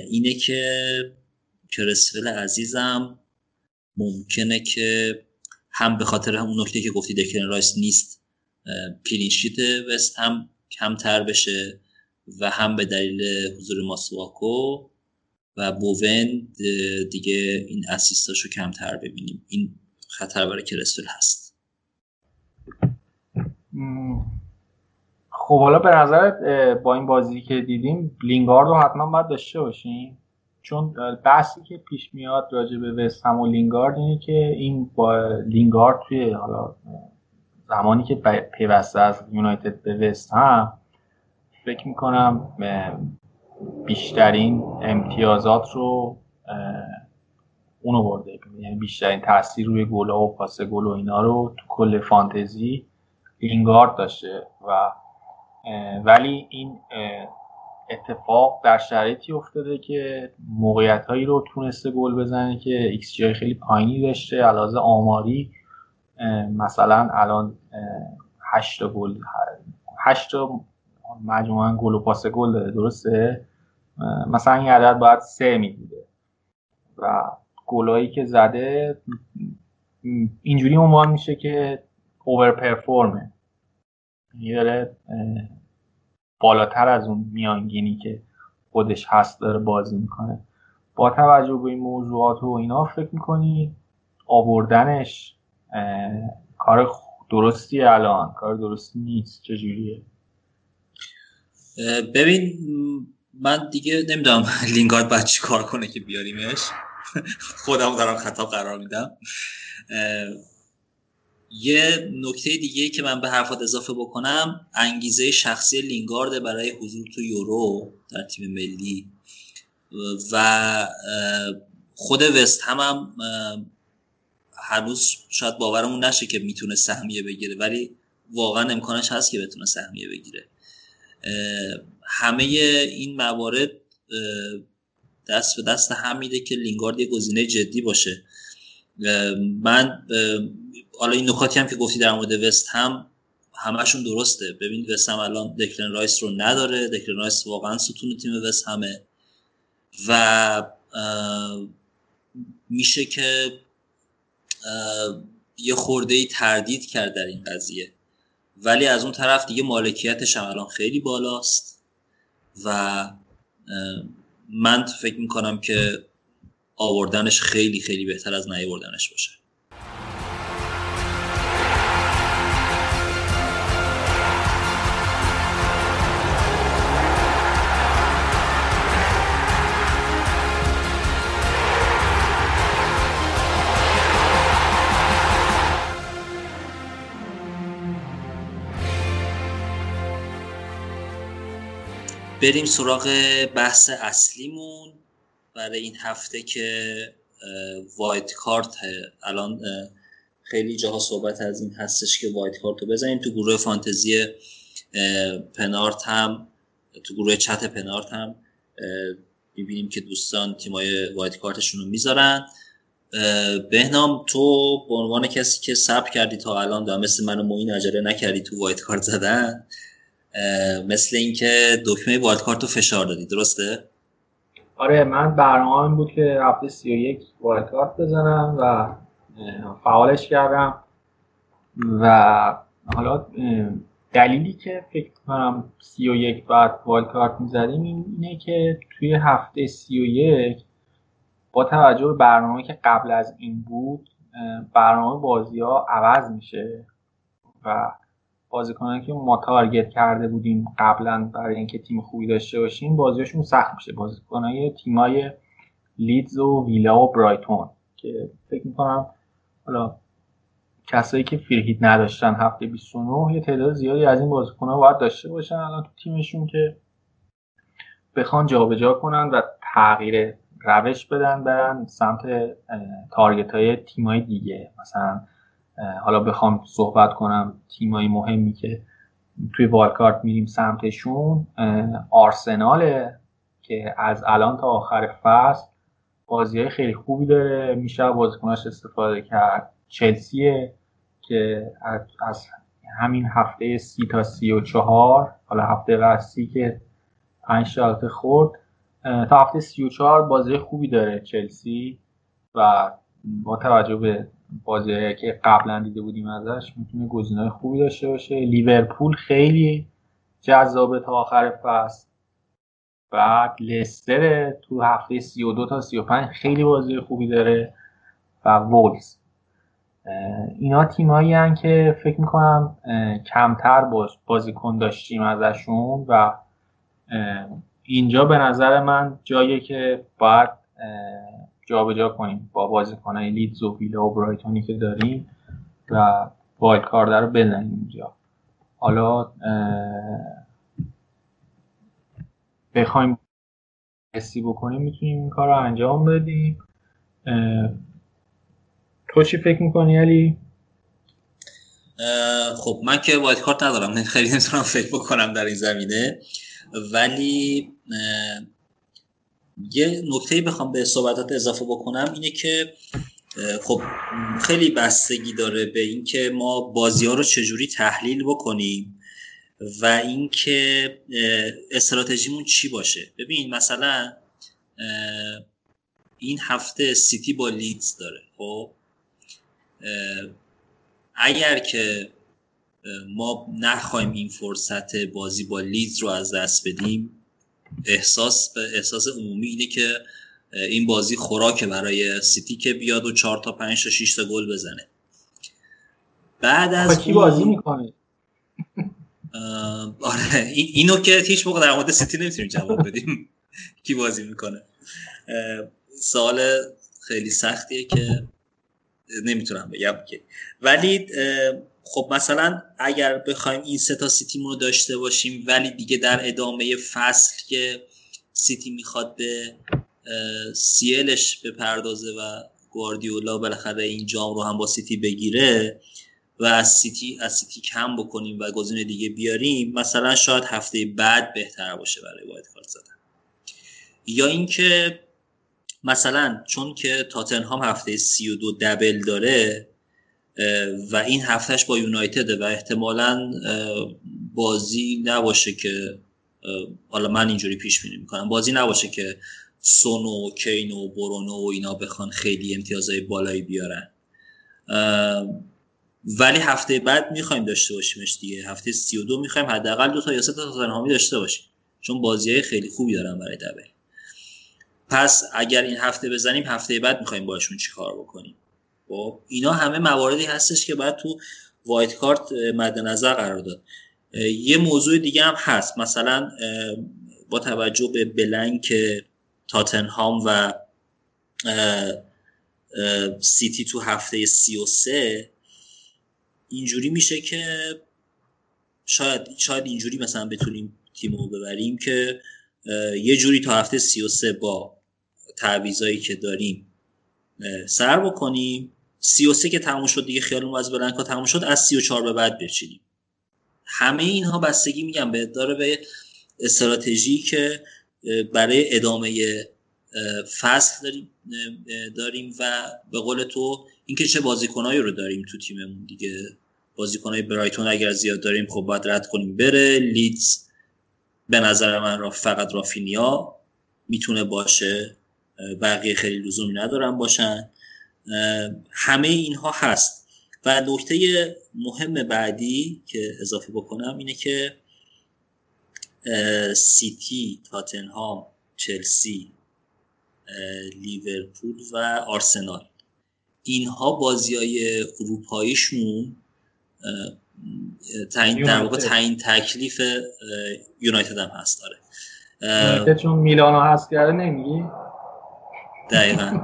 Speaker 2: اینه که کرسفل عزیزم ممکنه که هم به خاطر همون نکته که گفتی دکرن رایس نیست clean sheet وست هم کمتر بشه و هم به دلیل حضور ماسواکو و بوون دیگه این assist اشو کمتر ببینیم. این خطر برای کرسول هست.
Speaker 3: خب حالا به نظرت با این بازی که دیدیم لینگارد رو حتما باید داشته باشیم؟ چون بحثی که پیش میاد راجع به وست هم و لینگارد اینه که این با لینگارد توی حالا زمانی که پیوسته از یونایتد به وست هم فکر می‌کنم بیشترین امتیازات رو اونو برده. یعنی بیشترین تاثیر روی گل و پاس گل و اینا رو تو کل فانتزی لینگارد داشته و ولی این اتفاق در شرایطی افتاده که موقعیت هایی رو تونسته گل بزنه که XG خیلی پایینی داشته. علاوه آماری مثلا الان 8 گل 8 مجموعا گل و پاس گل داره درسته؟ مثلا این عدد باید سه می بوده و گلایی که زده اینجوری عنوان میشه که اوور پرفورمه یعنی داره بالاتر از اون میانگینی که خودش هست داره بازی می‌کنه. با توجه به این موضوعات و اینا فکر می‌کنی آوردنش کار درستی الان؟ کار درستی نیست؟ چجوریه؟
Speaker 2: ببین من دیگه نمی‌دونم لینگارد باید چی کار کنه که بیاریمش. خودم دارم خطاب قرار میدم. یه نکته دیگه که من به حرفات اضافه بکنم انگیزه شخصی لینگارد برای حضور تو یورو در تیم ملی. و خود وست هم, هم هنوز شاید باورمون نشه که می‌تونه سهمیه بگیره ولی واقعا امکانش هست که بتونه سهمیه بگیره. همه این موارد دست به دست هم میده که لینگارد یه گزینه جدی باشه. من حالا این نکاتی هم که گفتی در مورد وست هم همشون درسته. ببین وست هم الان دکلن رایس رو نداره. دکلن رایس واقعا ستون تیم وست همه. و میشه که یه خورده ای تردید کرد در این قضیه. ولی از اون طرف دیگه مالکیتش هم الان خیلی بالاست و من فکر می‌کنم که آوردنش خیلی خیلی بهتر از نیاوردنش باشه. بریم سراغ بحث اصلیمون. برای این هفته که wild card الان خیلی جاها صحبت از این هستش که wild card رو بزنیم. تو گروه فانتزی پنارت هم تو گروه چت پنارت هم می‌بینیم که دوستان تیمای wild card شون رو می‌ذارن بهنام تو به عنوان کسی که صبر کردی تا الان و مثل من و موین عجله نکردی تو wild card زدن مثل اینکه دکمه wild card رو فشار دادی درسته؟
Speaker 3: آره من برنامه بود که هفته 31 wild card بزنم و فعالش کردم و حالا دلیلی که فکر کنم 31 بعد wild card می‌زدیم اینه که توی هفته 31 با توجه به برنامه که قبل از این بود برنامه بازی ها عوض میشه و بازیکنانی که ما تارگت کرده بودیم قبلا برای اینکه تیم خوبی داشته باشیم بازیشون سخت میشه. بازیکنای تیمای لیدز و ویلا و برایتون که فکر می‌کنم حالا کسایی که فریهیت نداشتن هفته 29 یه تعداد زیادی از این بازیکن‌ها باید داشته باشن الان تو تیمشون که بخوان جابجا کنن و تغییر روش بدن برن سمت تارگت های تیمای دیگه. مثلا حالا بخوام صحبت کنم تیمایی مهمی که توی والکارت میریم سمتشون آرسناله که از الان تا آخر فصل بازی های خیلی خوبی داره. میشه بازیکناش استفاده کرد. چلسیه که از همین هفته سی تا سی و چهار حالا هفته قصی که پنج شالت خورد تا هفته سی و چهار بازی خوبی داره چلسی و با توجه به بازی که قبلا دیده بودیم ازش می‌تونه گزینه‌های خوبی داشته باشه. لیورپول خیلی جذابه تا آخر فصل. بعد لستر تو هفته 32 تا 35 خیلی بازی خوبی داره و وولز. اینا تیمایی هن که فکر می‌کنم کمتر باز بازیکن داشتیم ازشون و اینجا به نظر من جاییه که باید جابجا کنیم با بازیکنهای لیدز و ویلا و برایتونی که داریم و wild card رو بزنیم اینجا. حالا بخوایم حسی بکنیم می‌تونیم این کار رو انجام بدیم. تو چی فکر می‌کنی علی؟
Speaker 2: خب من که wild card ندارم خیلی نمی‌تونم فکر بکنم در این زمینه. ولی یه نکته بخوام به صحبتات اضافه بکنم اینه که خب خیلی بستگی داره به اینکه ما بازی ها رو چجوری تحلیل بکنیم و اینکه استراتژیمون چی باشه. ببین مثلا این هفته سیتی با لیدز داره خب؟ اگر که ما نخوایم این فرصت بازی با لیدز رو از دست بدیم احساس احساس عمومی اینه که این بازی خوراکه برای سیتی که بیاد و 4 تا 5 تا 6 تا گل بزنه.
Speaker 3: بعد از کی بازی می‌کنه؟
Speaker 2: آره اینو که هیچ موقع در مورد سیتی نمی‌تونیم جواب بدیم. [LAUGHS] کی بازی می‌کنه؟ سوال خیلی سختیه که نمی‌تونم بگم که. ولی خب مثلا اگر بخوایم این سه تا سیتی رو داشته باشیم ولی دیگه در ادامه فصل که سیتی می‌خواد به CL ش بپردازه و گواردیولا بالاخره این جام رو هم با سیتی بگیره و از سیتی از سیتی کم بکنیم و گزینه دیگه بیاریم مثلا شاید هفته بعد بهتر باشه برای wild card زدن. یا اینکه مثلا چون که تاتنهام هفته 32 دبل داره و این هفتهش با یونایتده و احتمالا بازی نباشه که حالا من اینجوری پیش بینی می‌کنم. بازی نباشه که سونو و کین و برونو و اینا بخوان خیلی امتیازهای بالایی بیارن. ولی هفته بعد می‌خوایم داشته باشیمش دیگه. هفته 32 می‌خوایم حداقل دو تا یا سه تا تاتنهامی داشته باشیم. چون بازی خیلی خوبی دارن برای دبل. پس اگر این هفته بزنیم هفته بعد می‌خوایم باشون چیکار بکنیم؟ خب اینا همه مواردی هستش که باید تو وایت کارت مد نظر قرار داد. یه موضوع دیگه هم هست. مثلا با توجه به بلنک تاتنهام و سیتی تو هفته سی و سه اینجوری میشه که شاید شاید اینجوری مثلا بتونیم تیم رو ببریم که یه جوری تا هفته سی و سه با تعویضایی که داریم سر بکنیم. سی و سه که تموم شد دیگه خیالمون از بلنکا تموم شد از سی و چار به بعد بچینیم. همه اینها بستگی میگم به داره به استراتژی که برای ادامه فصل داریم داریم و به قول تو اینکه چه بازیکنایی رو داریم تو تیممون دیگه. بازیکنای برایتون اگر زیاد داریم خب باید رد کنیم. بره لیدز به نظر من را فقط رافینیا می‌تونه باشه. بقیه خیلی لزومی ندارن باشن. همه اینها هست. و نکته مهم بعدی که اضافه بکنم اینه که سیتی تاتنهام چلسی لیورپول و آرسنال. اینها بازی های اروپاییشون تعیین در واقع تعیین تکلیف یونایتد هم هست.
Speaker 3: داره چون میلانو هست کرده نمیگی؟
Speaker 2: دقیقا.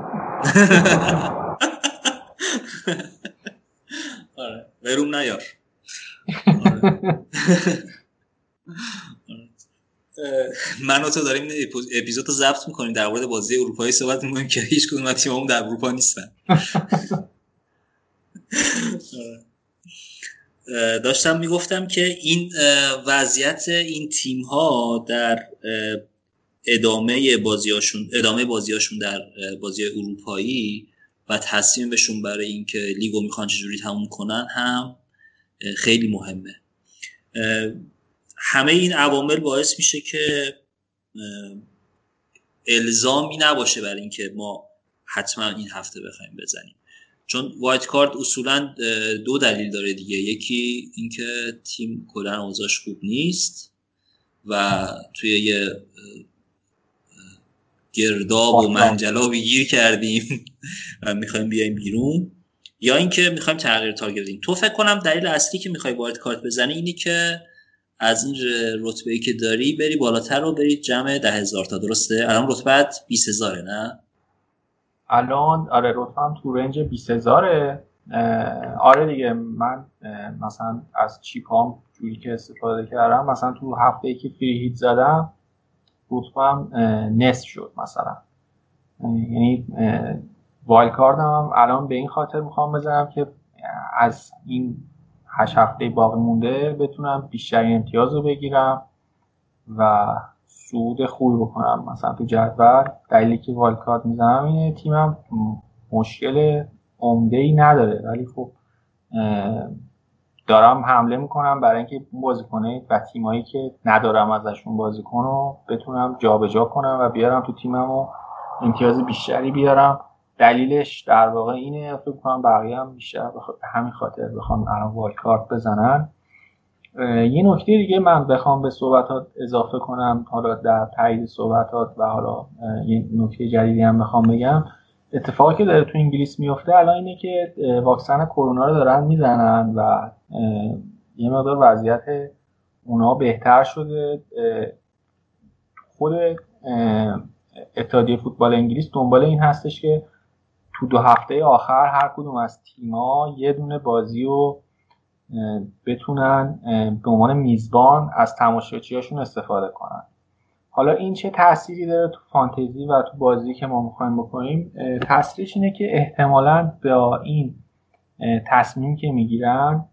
Speaker 2: [LAUGHS] آره وروم نیار. من و تو داریم اپیزود رو ضبط می‌کنیم. در مورد بازی اروپایی صحبت می‌کنیم که هیچ کدوم از در اروپا نیستن. [LAUGHS] داشتم می‌گفتم که این وضعیت این تیم ها در ادامه بازیاشون ادامه بازیاشون در بازی اروپایی و تصمیمشون برای اینکه لیگو می‌خوان چجوری تموم کنن هم خیلی مهمه. همه این عوامل باعث میشه که الزامی نباشه برای اینکه ما حتما این هفته بخوایم بزنیم. چون وایت کارت اصولا دو دلیل داره دیگه. یکی اینکه تیم کلا اوضاعش خوب نیست و توی یه گرداب و منجلابی گیر کردیم. [LAUGHS] و می‌خوایم بیایم بیرون. یا اینکه می‌خوایم تغییر تارگت بدیم تو فکر کنم دلیل اصلی که می‌خوای وایت کارت بزنی اینی که از این رتبه ای که داری بری بالاتر رو بری جمع ده هزار تا. درسته؟ الان رتبت 20 هزاره نه؟
Speaker 3: الان آره رتبه هم تو رنج 20 هزاره. آره دیگه من مثلا از چیپام جوری که استفاده کردم مثلا تو هفته ای که فری هیت زدم رتبم نصف شد مثلا. یعنی وایل کاردم الان به این خاطر می‌خوام بزنم که از این هشت هفته باقی مونده بتونم بیشترین امتیاز رو بگیرم و صعود خوبی بکنم. مثلا تو جدول دلیلی که والکارد می‌زنم اینه تیمم مشکل عمده ای نداره. ولی خب دارم حمله می‌کنم برای اینکه بازیکنه و تیمایی که ندارم ازشون بازیکن رو بتونم جابجا کنم و بیارم تو تیمم و امتیاز بیشتری بیارم. دلیلش در واقع اینه فکر کنم بقیه هم بیشتر به همین خاطر بخوام الان والکارت بزنن. یه نکته دیگه من بخوام به صحبتات اضافه کنم حالا در تایید صحبتات و حالا یه نکته جدیدی هم بخوام بگم. اتفاقی که داره تو انگلیس میفته الان اینه که واکسن کرونا رو دارن می‌زنن و یه مقدار وضعیت اونا بهتر شده. خود اتحادیه فوتبال انگلیس دنبال این هستش که تو دو هفته آخر هر کدوم از تیما یه دونه بازی رو بتونن به عنوان میزبان از تماشاچیاشون استفاده کنن. حالا این چه تأثیری داره تو فانتزی و تو بازی که ما می‌خوایم بکنیم تاثیرش اینه که احتمالا با این تصمیم که می‌گیرن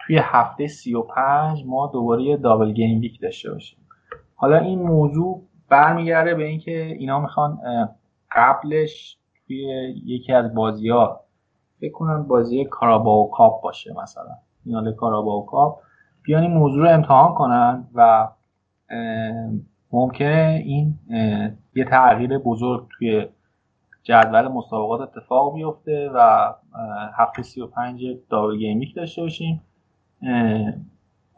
Speaker 3: توی هفته سی و پنج ما دوباره یه double game week داشته باشیم. حالا این موضوع برمیگرده به اینکه اینا می‌خوان قبلش توی یکی از بازی ها فکر کنم بازی کاراباو کاپ باشه مثلا. فینال کاراباو کاپ. بیان این موضوع رو امتحان کنن و ممکنه این یه تغییر بزرگ توی جدول مسابقات اتفاق بیفته و هفته سی و پنج double game week داشته باشیم.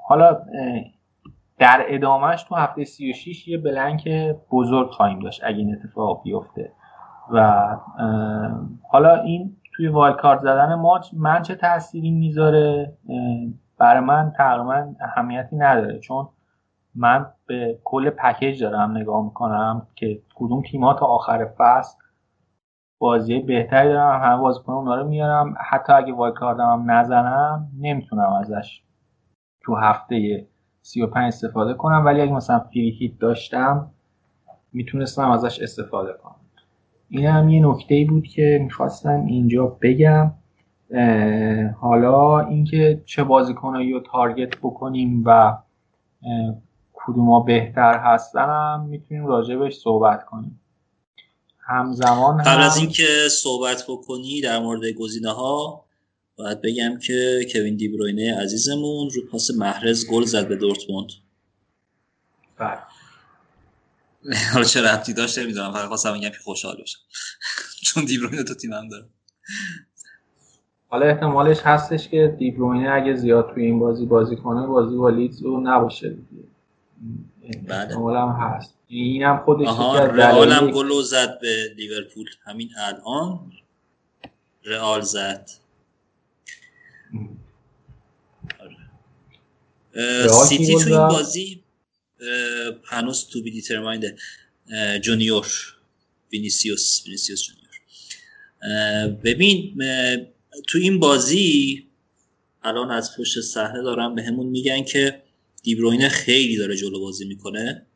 Speaker 3: حالا در ادامهش تو هفته 36 یه blank بزرگ خواهیم داشت اگه این اتفاق بیفته. و حالا این توی wild card زدن ما من چه تأثیری می‌ذاره؟ برای من تقریبا اهمیتی نداره چون من به کل پکیج دارم نگاه می‌کنم که کدوم تیم‌ها تا آخر فصل بازی بهتری دارم همه بازیکن اونا رو میارم. حتی اگه وایل کاردم هم نزنم نمی‌تونم ازش تو هفته 35 استفاده کنم. ولی اگه مثلا فری هیت داشتم می‌تونستم ازش استفاده کنم. این هم یه نکته ای بود که می‌خواستم اینجا بگم. حالا اینکه چه بازیکنایی رو تارگت بکنیم و کدوما بهتر هستن هم می‌تونیم راجبش صحبت کنیم. همزمان
Speaker 2: قبل از اینکه صحبت بکنی در مورد گزینه ها باید بگم که کوین دیبروینه عزیزمون رو پاس محرز گل زد به دورتموند.
Speaker 3: بله.
Speaker 2: حالا چه ربطی داشته می‌دونم فقط خواستم بگم که خوشحال باشم. چون دیبروینه تو تیمم داره.
Speaker 3: حالا احتمالش هستش که دیبروینه اگه زیاد توی این بازی بازی کنه بازی با لیدز رو نباشه
Speaker 2: بله
Speaker 3: هم هست. این هم خودش
Speaker 2: آها رئال هم گلو زد به لیورپول. همین الان رئال زد. سیتی تو این بازی هنوز to be determined ه جونیور. وینیسیوس وینیسیوس جونیور. ببین تو این بازی الان از پشت صحنه دارم به همون میگن که دیبروینه خیلی داره جلو بازی می‌کنه.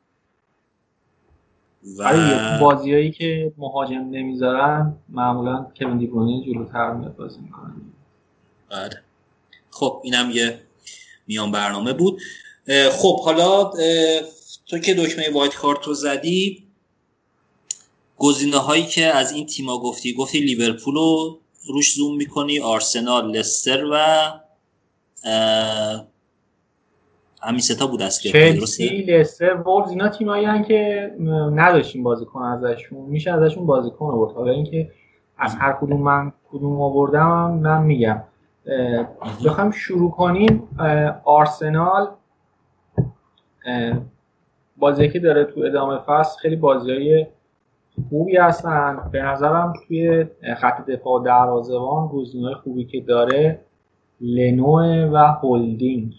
Speaker 3: و آره، بازیایی که مهاجم نمی‌ذارن معمولا کوین دیبروینه جلوتر میاد بازی می‌کنه.
Speaker 2: آره. خب اینم یه میان برنامه بود. خب حالا تو که دکمه وایت کارت رو زدی گزینه هایی که از این تیما گفتی گفتی لیورپول رو روش زوم می‌کنی آرسنال لستر و همین ستا بود از
Speaker 3: چلسی لستر وولز اینا تیمایی که نداشتیم بازیکن ازشون. میشه ازشون بازیکن آورد. حالا اینکه از هر کدوم من کدوم آوردم من میگم. بخوام شروع کنیم. آرسنال بازی که داره تو ادامه فصل خیلی بازی خوبی هستن. به نظرم توی خط دفاع دروازه‌بان گزینه‌های خوبی که داره لنو و هولدینگ.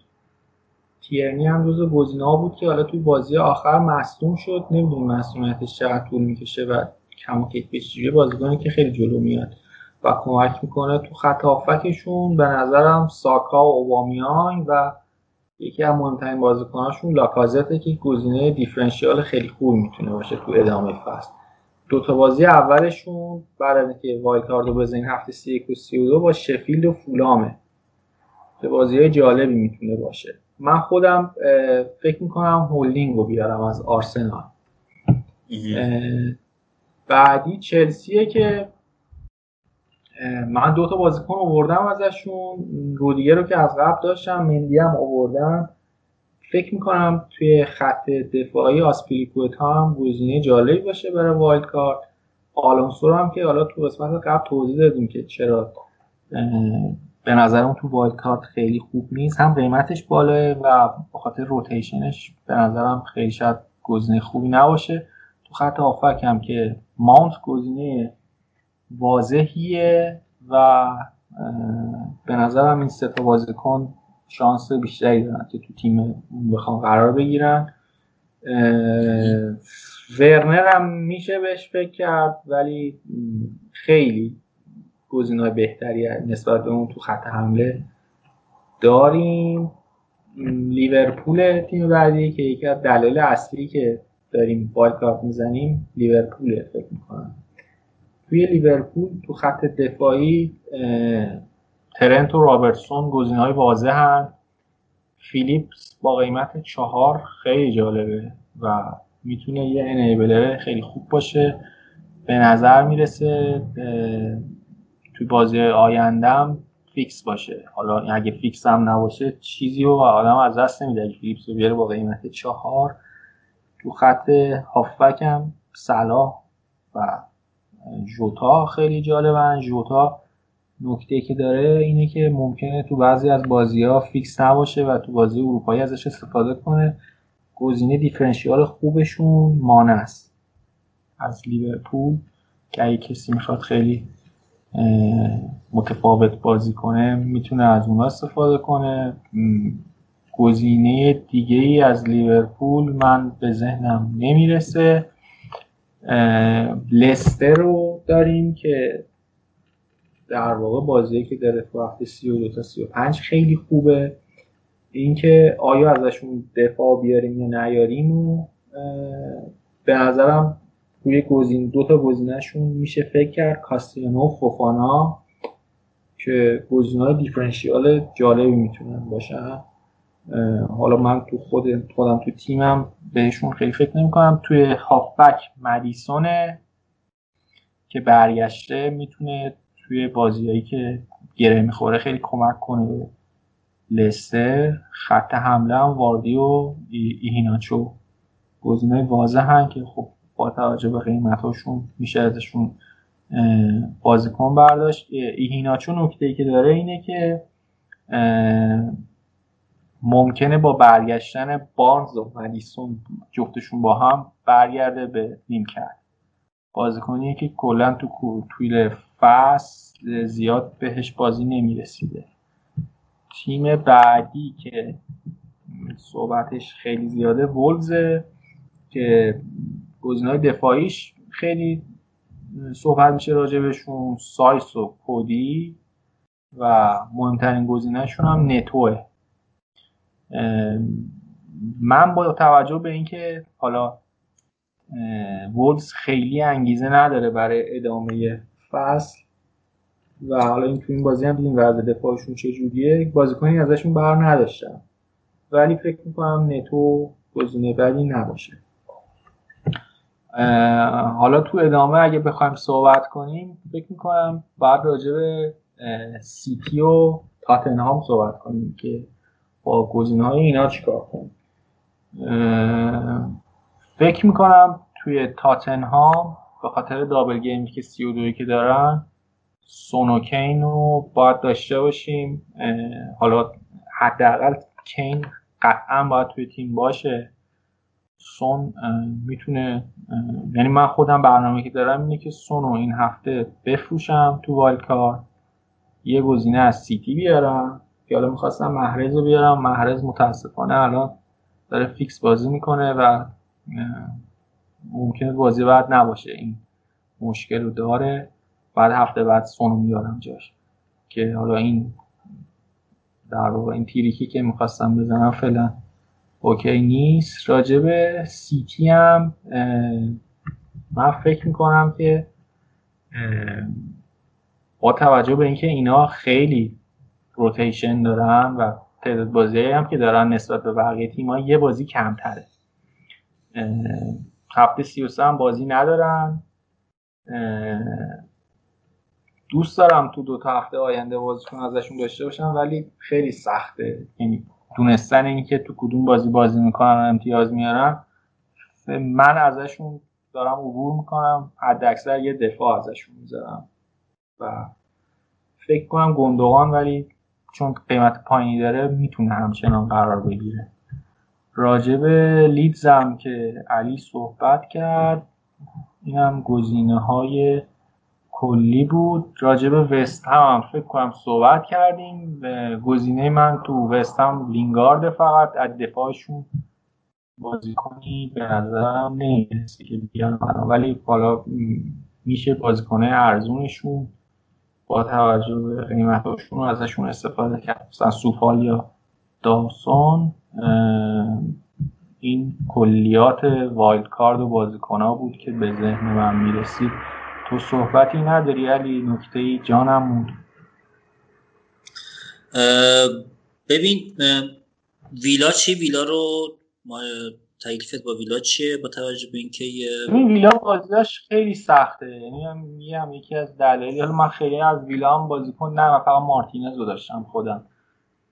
Speaker 3: تیرنی هم جزو گزینه‌ها بود که حالا توی بازی آخر مصدوم شد. نمی‌دونم مصدومیتش چقدر طول می‌کشه و کم و کیفیت بازیکنی که خیلی جلو میاد و کمک می‌کنه تو خط هافبکشون به نظرم ساکا و اوبامیان و یکی از مهمترین بازیکناشون لاکازته که گزینه differential خیلی خوب می‌تونه باشه تو ادامه فصل. دو تا بازی اولشون بعد از اینکه wild رو بزنین هفته 31 و 32 با شفیلد و فولامه. یه بازی جالبی می‌تونه باشه. من خودم فکر می‌کنم هولدینگ رو بیارم از آرسنال. بعدی چلسیه که من دو تا بازیکن آوردم ازشون. رودیگر رو که از قبل داشتم مندی هم آوردم فکر می‌کنم توی خط دفاعی آسپیلیکوتا هم گزینه جالبی باشه برای wild card. آلونسو هم که حالا تو قسمت قبل توضیح دادیم که چرا به نظرم تو wild card خیلی خوب نیست. هم قیمتش بالاه و به خاطر rotation ش به نظرم خیلی شاید گزینه خوبی نباشه. تو خط هافبک هم که ماونت گزینه واضحیه و به نظرم این سه تا بازیکن شانس بیشتری دارن که تو تیم بخوام قرار بگیرن. ورنر هم میشه بهش فکر کرد ولی خیلی گزینه‌های بهتری نسبت به اون تو خط حمله داریم. لیورپول تیم بعدی که یکی از دلایل اصلی که داریم wild می‌زنیم لیورپول فکر می‌کنم. توی لیورپول تو خط دفاعی ترنت و رابرتسون گزینه های واضحن فیلیپس با قیمت چهار خیلی جالبه و می‌تونه یه enabler خیلی خوب باشه. به نظر می‌رسه توی بازی آیندهم فیکس باشه. حالا اگه فیکس هم نباشه چیزی رو آدم از دست نمیده. اگه فیلیپس رو بیاره با قیمت چهار تو خط هافبک هم صلاح و جوتا خیلی جالبن. جوتا نکته که داره اینه که ممکنه تو بعضی از بازی ها فیکس نباشه و تو بازی اروپایی ازش استفاده کنه. گزینه دیفرنشیال خوبشون مانه است. از لیورپول که اگه کسی می‌خواد خیلی متفاوت بازی کنه می‌تونه از اونها استفاده کنه. گزینه دیگه ای از لیورپول من به ذهنم نمی‌رسه. لستر رو داریم که در واقع بازی که داره تو هفته 32 تا 35 خیلی خوبه. اینکه آیا ازشون دفاع بیاریم یا نیاریم و به نظرم روی گزین دو تا گزینهشون میشه فکر کرد. کاستیانو و فوفانا که های دیفرنشیال جالبی می‌تونن باشن. حالا من تو خود خودم تو تیمم بهشون خیلی فکر نمی کنم توی هافبک مدیسونه که برگشته می‌تونه توی بازیهایی که گره می‌خوره خیلی کمک کنه لستر. خط حمله هم واردی و ایهیناچو. گزینه واضح که خب با توجه به قیمتاشون میشه ازشون بازیکن برداشت. ایهیناچو نکته ای که داره اینه که ممکنه با برگشتن بارنز و مدیسون جفتشون با هم برگرده به نیم کرد. بازیکنیه که کلا تو طول فصل زیاد بهش بازی نمی‌رسیده. تیم بعدی که صحبتش خیلی زیاده ولزه که گزینه‌های دفاعیش خیلی صحبت میشه راجبشون سایس و کودی و مهمترین گزینهشون هم نتوه. من با توجه به اینکه حالا وولز خیلی انگیزه نداره برای ادامه فصل و حالا این تو این بازی هم دیدیم وضع دفاعشون چجوریه بازیکنی ازشون بر نداشتم ولی فکر می‌کنم نتو گزینه بعدی نباشه. حالا تو ادامه اگه بخوایم صحبت کنیم فکر می‌کنم باید راجع به سیتی و تاتنهام صحبت کنیم که با گزینه های اینا چیکار کنیم. فکر می‌کنم توی تاتنهام به خاطر دابل گیمی که سی و دوی که دارن سونوکین رو باید داشته باشیم. حالا حداقل کین قطعا باید توی تیم باشه. سون می‌تونه یعنی من خودم برنامه که دارم اینه که سون رو این هفته بفروشم تو والکار یه گزینه از سیتی بیارم که حالا می‌خواستم محرز رو بیارم. محرز متاسفانه الان داره فیکس بازی می‌کنه و ممکنه بازی بعد نباشه. این مشکل رو داره. بعد هفته بعد سون رو میارم جاش. که حالا این در این trick ی که می‌خواستم بزنم فعلا اوکی نیست. راجب سیتی هم من فکر می‌کنم که با توجه به اینکه اینا خیلی روتیشن دارن و تعداد بازی هم که دارن نسبت به بقیه تیم یه بازی کمتره. هفته 33 هم بازی ندارن. دوست دارم تو دو تا هفته آینده بازیکن ازشون داشته باشم ولی خیلی سخته. یعنی دونستن اینکه تو کدوم بازی بازی می‌کنن امتیاز میارن من ازشون دارم عبور می‌کنم حد اکثر یه دفاع ازشون می‌ذارم و فکر کنم گندوغان ولی چون قیمت پایینی داره می‌تونه همچنان قرار بگیره. راجب لیدزم که علی صحبت کرد اینم گزینه های کلی بود. راجب وست هم فکر کنم صحبت کردیم گزینه من تو وست هم لینگارد فقط از دفاعشون بازیکنی به نظرم نمی‌رسه که بیان ولی حالا میشه بازیکنه ارزونشون با توجه به قیمتاشون ازشون استفاده کرد. مثلا سوفال یا داوسون این کلیات وایلد کارد و بازیکن ها بود که به ذهن من می‌رسید. تو صحبتی نداری علی نکته ای؟ جانم بود.
Speaker 2: ببین ویلا چی؟ ویلا رو ما تکلیفت با ویلا چیه؟ با توجه به اینکه
Speaker 3: این ویلا بازیش خیلی سخته. یعنی میگم یکی از دلایل من خیلی از ویلا هم بازیکن نه فقط مارتینز رو داشتم خودم.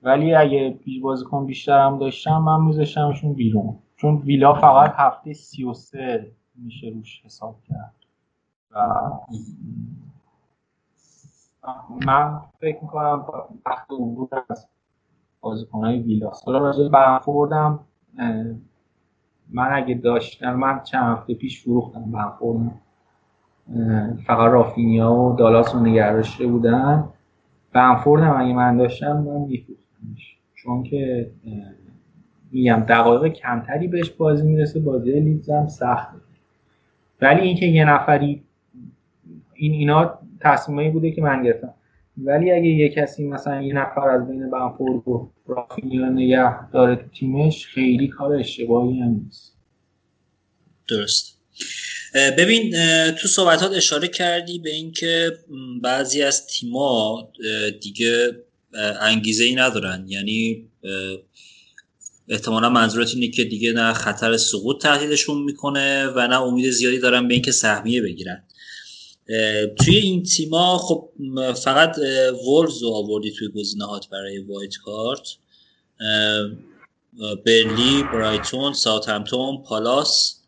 Speaker 3: ولی اگه بازیکن بیشتر هم داشتم من میذاشتمشون بیرون. چون ویلا فقط هفته 33 میشه روش حساب کرد. من فکر می‌کنم وقت عبور از بازیکنهای ویلا حالا راجع برنفوردم من اگه داشتم من چند هفته پیش فروختم برنفوردم فقط رافینیا و دالاس رو نگه داشته بودن. برنفوردم اگه من داشتم من میفروختمش. چون که میگم دقایق کمتری بهش بازی می‌رسه بازی لیدز هم سخته. ولی اینکه یه نفری این اینا تصمیمایی بوده که من گرفتم. ولی اگه یه کسی مثلا یه نفر از بین بنفورد و رافینیا نگه داره تو تیمش خیلی کار اشتباهی هم نیست.
Speaker 2: درست. ببین تو صحبتات اشاره کردی به اینکه بعضی از تیما دیگه انگیزه ای ندارن. یعنی احتمالا منظورت اینه که دیگه نه خطر سقوط تهدیدشون می‌کنه و نه امید زیادی دارن به اینکه سهمیه بگیرن. توی این تیما خب فقط وولز رو آوردی توی گزینه‌هات برای وایت کارت. برلی برایتون ساوثهمپتون پالاس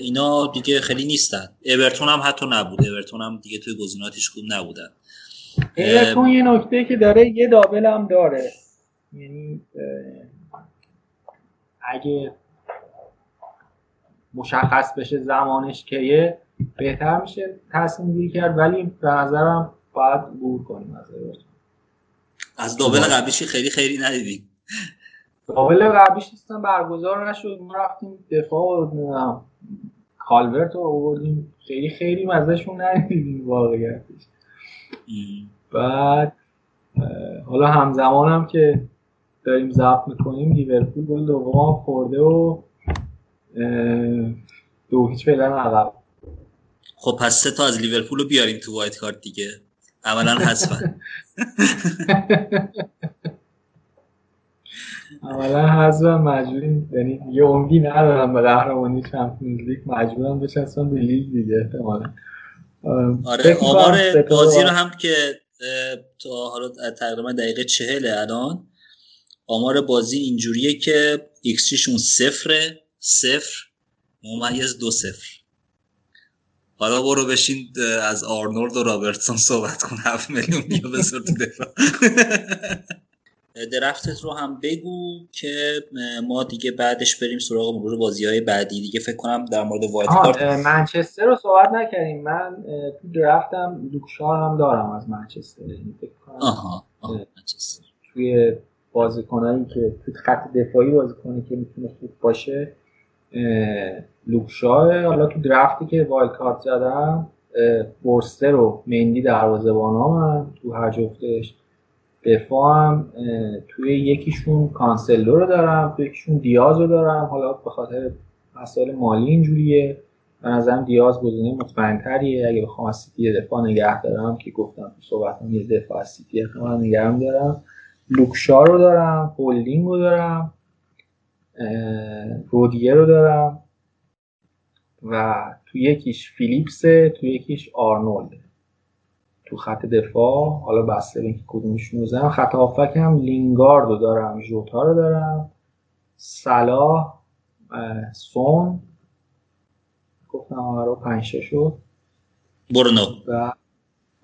Speaker 2: اینا دیگه خیلی نیستن. اورتون هم حتی نبود. اورتون هم دیگه توی گزیناتش خوب نبودن.
Speaker 3: اورتون یه نکته که داره یه دابل هم داره. یعنی اگه مشخص بشه زمانش کیه بهتر میشه تصمیم گیری کرد ولی به نظرم باید عبور کنیم از
Speaker 2: از دوبل قبلیش خیلی خیلی ندیدیم.
Speaker 3: دوبل قبلیش اصلا برگزار نشد. ما رفتیم دفاع و کالورت رو آوردیم. خیلی خیلی مزهشون ندیدیم واقعیتش. بعد حالا همزمان هم که داریم ضبط می‌کنیم لیورپول گل دوم خورده و دو هیچ فعلا عقب
Speaker 2: خب پس سه تا از لیورپول رو بیاریم تو wild card دیگه. عملا حذفن
Speaker 3: عملا حذفن مجبوریم یعنی یه امیدی ندارم به قهرمانی چمپیونز لیگ مجبورم بچسبن به لیگ دیگه احتمالا.
Speaker 2: آره آمار بازی رو هم که تا حالا تقریبا دقیقه چهل الان آمار بازی اینجوریه که ایکس صفره صفر ممیز دو صفر. حالا برو بشین از آرنولد و رابرتسون صحبت کن. هفت میلیون بیا بسر تو دفاع. [LAUGHS] draft ت رو هم بگو که ما دیگه بعدش بریم سراغ مرور بازی های بعدی. دیگه فکر کنم در مورد wild card
Speaker 3: منچستر رو صحبت نکردیم. من تو درفتم لوکشا هم دارم از منچستر یعنی فکر کنم.
Speaker 2: آها, آها. منچستر.
Speaker 3: توی بازیکنایی که تو خط دفاعی بازیکنی که می‌تونه خوب باشه لوکشاه حالا تو درفتی که وایل کارت زدم فورستر و مندی دروازه‌بان هم تو هر جفتش دفاعم توی یکیشون کانسلو رو دارم توی یکیشون دیاز رو دارم. حالا به خاطر مسائل مالی اینجوریه. به نظرم دیاز گزینه مطمئن‌تریه. اگه بخوام از سیتی دفاع نگه دارم که گفتم تو صحبتم یه دفاع از سیتی احتمالا نگه دارم. لوک شاو رو دارم هولدینگ رو دارم رودیگر رو دارم. و تو یکیش فیلیپسه تو یکیش آرنولد. تو خط دفاع حالا بسته به اینکه کدومشون رو خط هافبک هم لینگارد رو دارم ژوتا رو دارم صلاح سون گفتم رو پنج شد.
Speaker 2: برونو.
Speaker 3: و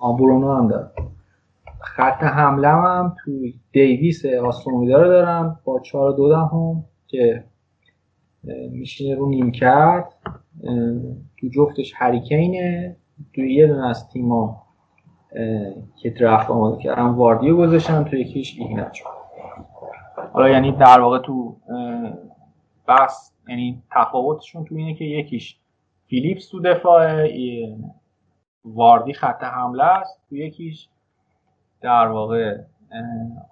Speaker 3: برونو هم دارم. خط حمله هم توی دیویس آستونویدا رو دارم با چهار دو دهم که میشینه رو نیم کرد تو جفتش هریکینه تو یه دونه از تیما که درفت آماده کردم واردیو گذاشتم تو یکیش ایگنچ حالا یعنی در واقع تو بس یعنی تفاوتشون تو اینه که یکیش فیلیپس تو دفاع واردی خط حمله است. تو یکیش در واقع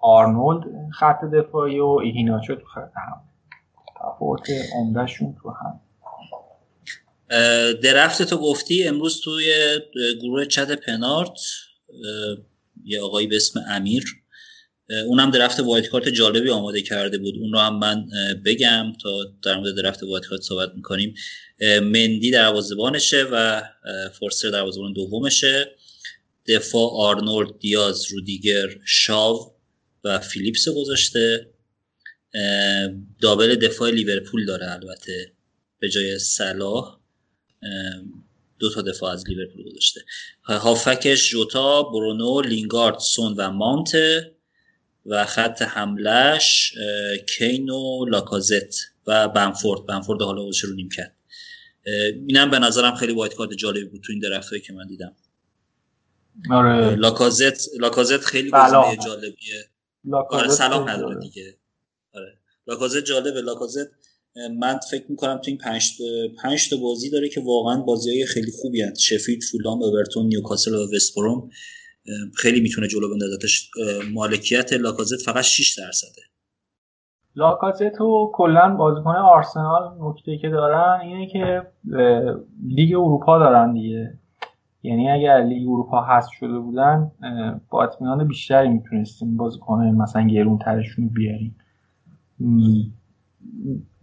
Speaker 3: آرنولد خط دفاعی و ایهیناچو تو خط هم تفاوت عمدهشون تو هم.
Speaker 2: درفت تو گفتی امروز توی گروه چت پنارت یه آقایی به اسم امیر. اونم draft wildcard جالبی آماده کرده بود. اون رو هم من بگم تا در مورد draft wildcard صحبت می‌کنیم. مندی دروازه‌بانشه و فورستر دروازه‌بان دومشه. دفاع آرنولد دیاز رودیگر شاو و فیلیپس گذاشته. دابل دفاع لیورپول داره البته به جای صلاح. دو تا دفاع از لیورپول گذاشته. هافکش جوتا برونو لینگارد سون و مانته و خط حملش کین و لاکازت و بنفورد. بنفورد حالا رو نیم کرد اینم به نظرم خیلی وایت کارت جالبی بود تو این درفتایی که من دیدم. آره. لاکازت لاکازت خیلی گزینه جالبیه. آره سلام نداره دیگه. آره. لاکازت جالبه. لاکازت من فکر می‌کنم تو این پنج پنج تا بازی داره که واقعا بازی های خیلی خوبی هست شفید فولام اورتون نیوکاسل و وستبروم خیلی می‌تونه جلو بندازتش مالکیت لاکازت فقط 6 درصده.
Speaker 3: لاکازت و کلا بازیکن آرسنال نکته که دارن اینه که لیگ اروپا دارن دیگه. یعنی اگر لیگ اروپا هست شده بودن با اطمینان بیشتری می‌تونستیم بازیکن مثلا گرون ترشون بیاریم.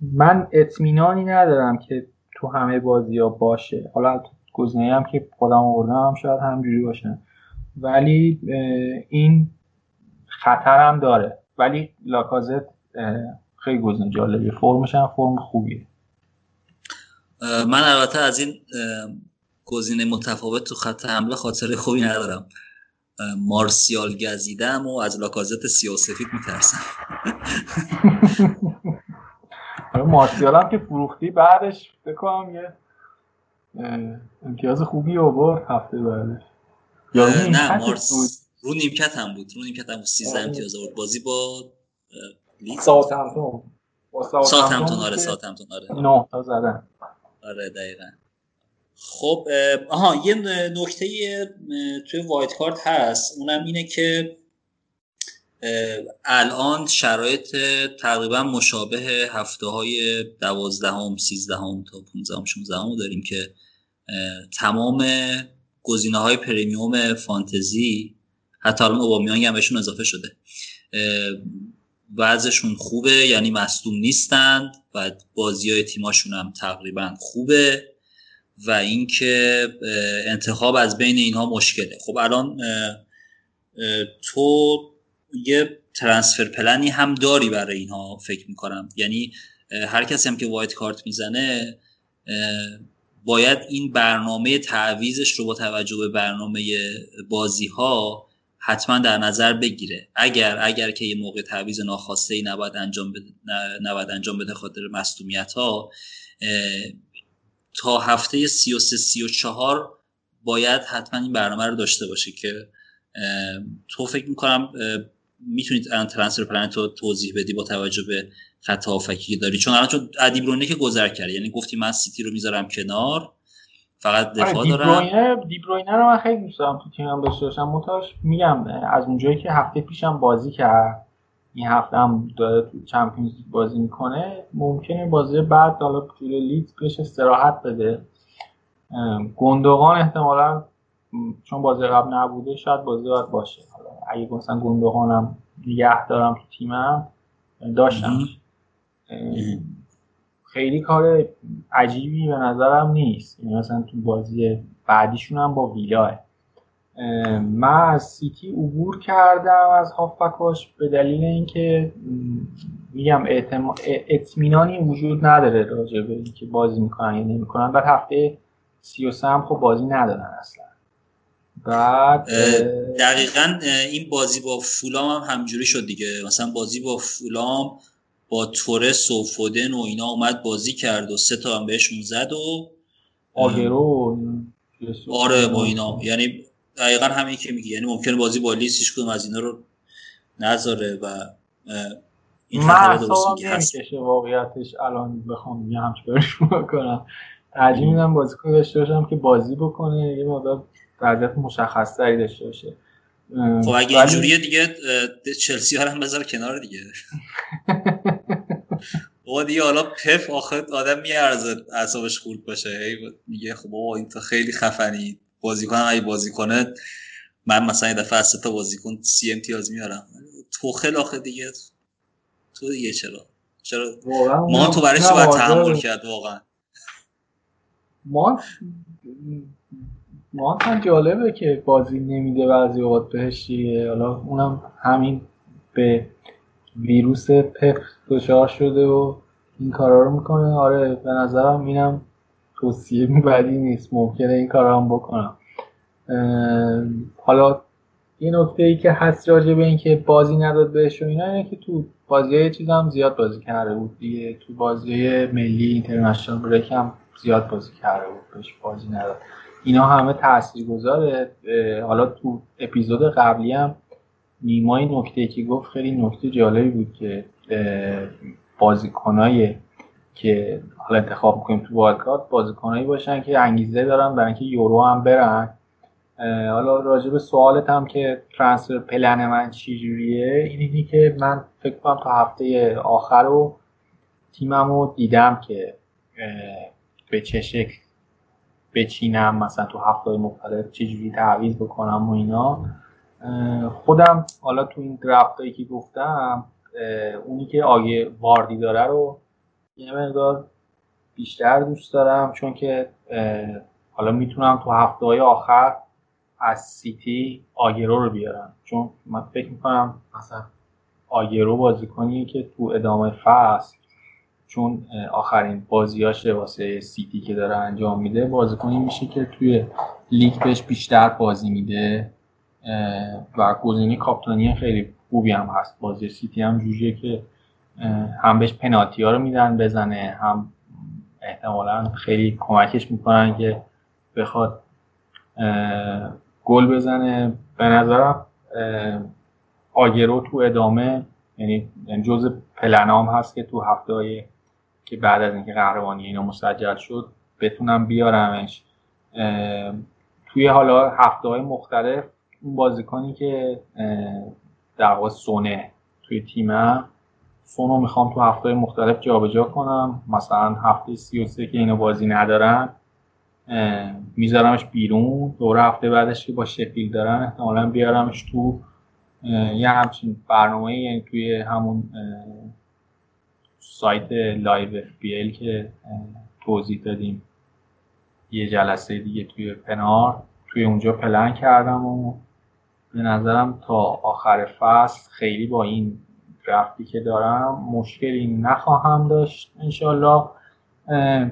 Speaker 3: من اطمینانی ندارم که تو همه بازی ها باشه. حالا گزینه هم که خودم آوردم هم شاید همجوری باشه. ولی این خطر هم داره. ولی لاکازت خیلی گزینه جالبه فرمش هم فرم خوبیه.
Speaker 2: من البته از این گزینه متفاوت تو خط حمله خاطر خوبی ندارم. مارسیال گزیدم و از لاکازت سیاسفید میترسم. [LAUGHS]
Speaker 3: مارسیال هم که فروختی بعدش بکنم یه امتیاز خوبی آورد هفته بعدش.
Speaker 2: نه مارس رو نیمکت هم بود. رو نیمکت هم بود. 13 امتیاز آورد. بازی با
Speaker 3: لیدز؟ ساوثهمپتون.
Speaker 2: ساوثهمپتون آره ساوثهمپتون آره.
Speaker 3: نه تا زدن.
Speaker 2: آره دقیقاً. خب آها یه نکته توی wildcard هست. اونم اینه که الان شرایط تقریبا مشابه هفته های دوازدهم سیزدهم تا پونزدهم شونزدهم داریم که تمام گزینه های پریمیوم فانتزی حتی الان اوبامیانگ هم بهشون اضافه شده. وضعشون خوبه یعنی مصدوم نیستند و بازی های تیماشون هم تقریبا خوبه و اینکه انتخاب از بین اینها مشکله. خب الان تو یه ترانسفر پلنی هم داری برای اینها فکر می‌کنم. یعنی هر کسی هم که وایت کارت می‌زنه باید این برنامه تعویزش رو با توجه به برنامه بازی ها حتما در نظر بگیره. اگر اگر که یه موقع تعویز ناخواسته ای نباید انجام بده نباید انجام بده خاطر مصدومیت ها تا هفته 33 34 باید حتما این برنامه رو داشته باشه که تو فکر می‌کنم می‌تونید الان ترانسفر پلن تو توضیح بدی با توجه به خط هافکی که داری؟ چون الان چون ادیبرونه که گذر کرد یعنی گفتی من سیتی رو می‌ذارم کنار فقط آره، دفاع دارم.
Speaker 3: دیبروینه رو من خیلی دوست دارم تو تیمم داشته باشم متاش میگم از اونجایی که هفته پیشم بازی کرد این هفته هم داره تو چمپیونز بازی می‌کنه ممکنه بازی بعد حالا جلوی لیدز بهش استراحت بده. گندوغان احتمالا چون بازی قبل نبوده شاید بازی بعد باشه. اگه مثلا گندوغانم نگه دارم تو تیمم داشتم. خیلی کار عجیبی به نظرم نیست. یعنی مثلا تو بازی بعدیشون هم با ویلاه من از سیتی عبور کردم از هافبکاش به دلیل اینکه میگم اطمینانی وجود نداره راجع به اینکه بازی می‌کنن یا نمی‌کنن. بعد هفته 33 هم خب بازی ندارن اصلا. بعد
Speaker 2: دقیقا این بازی با فولام هم همجوری شد دیگه. مثلا بازی با فولام با تورس و فودن و اینا اومد بازی کرد و سه تا هم بهشون زد و
Speaker 3: آگرو
Speaker 2: آره با اینا. یعنی دقیقا همین که میگی. یعنی ممکنه بازی با لیست کدوم از اینا رو نذاره و
Speaker 3: این درست واقعیتش. الان بخوام یه همچه [LAUGHS] بکنم. ترجیح میدم کنه داشته باشم که بازی بکنه یه مقدار وضعیت مشخص تری داشته باشه.
Speaker 2: خب اگه اینجوریه دیگه چلسی ها هم بذار کنار دیگه. [LAUGHS] بابا دیگه حالا پف آخر آدم میارزه اعصابش خورد باشه. میگه خب بابا این تو خیلی خفنی. بازیکن اگه بازی کنه من مثلا یه دفعه از تا بازیکن سی امتیاز میارم. توخل آخه دیگه تو دیگه چرا؟ چرا؟ ما تو برای چی باید تحمل کرد واقعا؟
Speaker 3: ما ما هم جالبه که بازی نمیده بعضی اوقات بهش حالا اونم همین به ویروس پف دچار شده و این کارا رو می‌کنه. آره به نظرم اینم توصیه بدی نیست. ممکنه این کار هم بکنم. حالا یه نکته ای که هست راجع به اینکه بازی نداد بهش و اینا اینه که تو بازی های چیز هم زیاد بازی کرده بود دیگه. تو بازی ملی اینترنشنال بریک هم زیاد بازی کرده بود. بهش بازی نداد. اینا همه تاثیر گذاره حالا تو اپیزود قبلی هم نیمای نکته که گفت خیلی نکته جالبی بود که بازیکنای که حالا انتخاب می‌کنیم تو والکارت بازیکنایی باشن که انگیزه دارن برای اینکه یورو هم برن. حالا راجع به سوالت هم که ترانسفر پلن من چی جوریه اینی که من فکر کنم تا هفته آخر رو تیمم رو دیدم که به چه شکل بچینم مثلا تو هفته مختلف چجوری تعویض بکنم و اینا. خودم حالا تو این درفتایی که گفتم اونی که آگه واردی داره رو یه مقدار بیشتر دوست دارم چون که حالا می‌تونم تو هفته های آخر از سیتی آگرو رو بیارم. چون من فکر می‌کنم مثلا آگرو بازیکنیه که تو ادامه فصل چون آخرین بازیاشه واسه سیتی که داره انجام میده بازیکنی میشه که توی لیگ بهش بیشتر بازی میده. و گزینه کاپتانی خیلی خوبی هم هست. بازی سیتی هم جوریه که هم بهش پنالتی ها رو میدن بزنه هم احتمالا خیلی کمکش می‌کنن که بخواد گل بزنه. به نظرم آگرو تو ادامه یعنی جز پلنام هست که تو هفته که بعد از اینکه قهرمانی اینا مسجل شد بتونم بیارمش. توی حالا هفته های مختلف اون بازیکنی که در واقع سونه توی تیمم سونو می‌خوام تو هفته مختلف جابجا کنم. مثلا هفته 33 که اینو بازی ندارن میذارمش بیرون. دور هفته بعدش که با شفیلد دارن احتمالا بیارمش تو یه همچین برنامه یعنی توی همون سایت لایو بی که توضیح دادیم. یه جلسه دیگه توی planner توی اونجا پلن کردم و به نظرم تا آخر فصل خیلی با این درفتی که دارم مشکلی نخواهم داشت انشالله.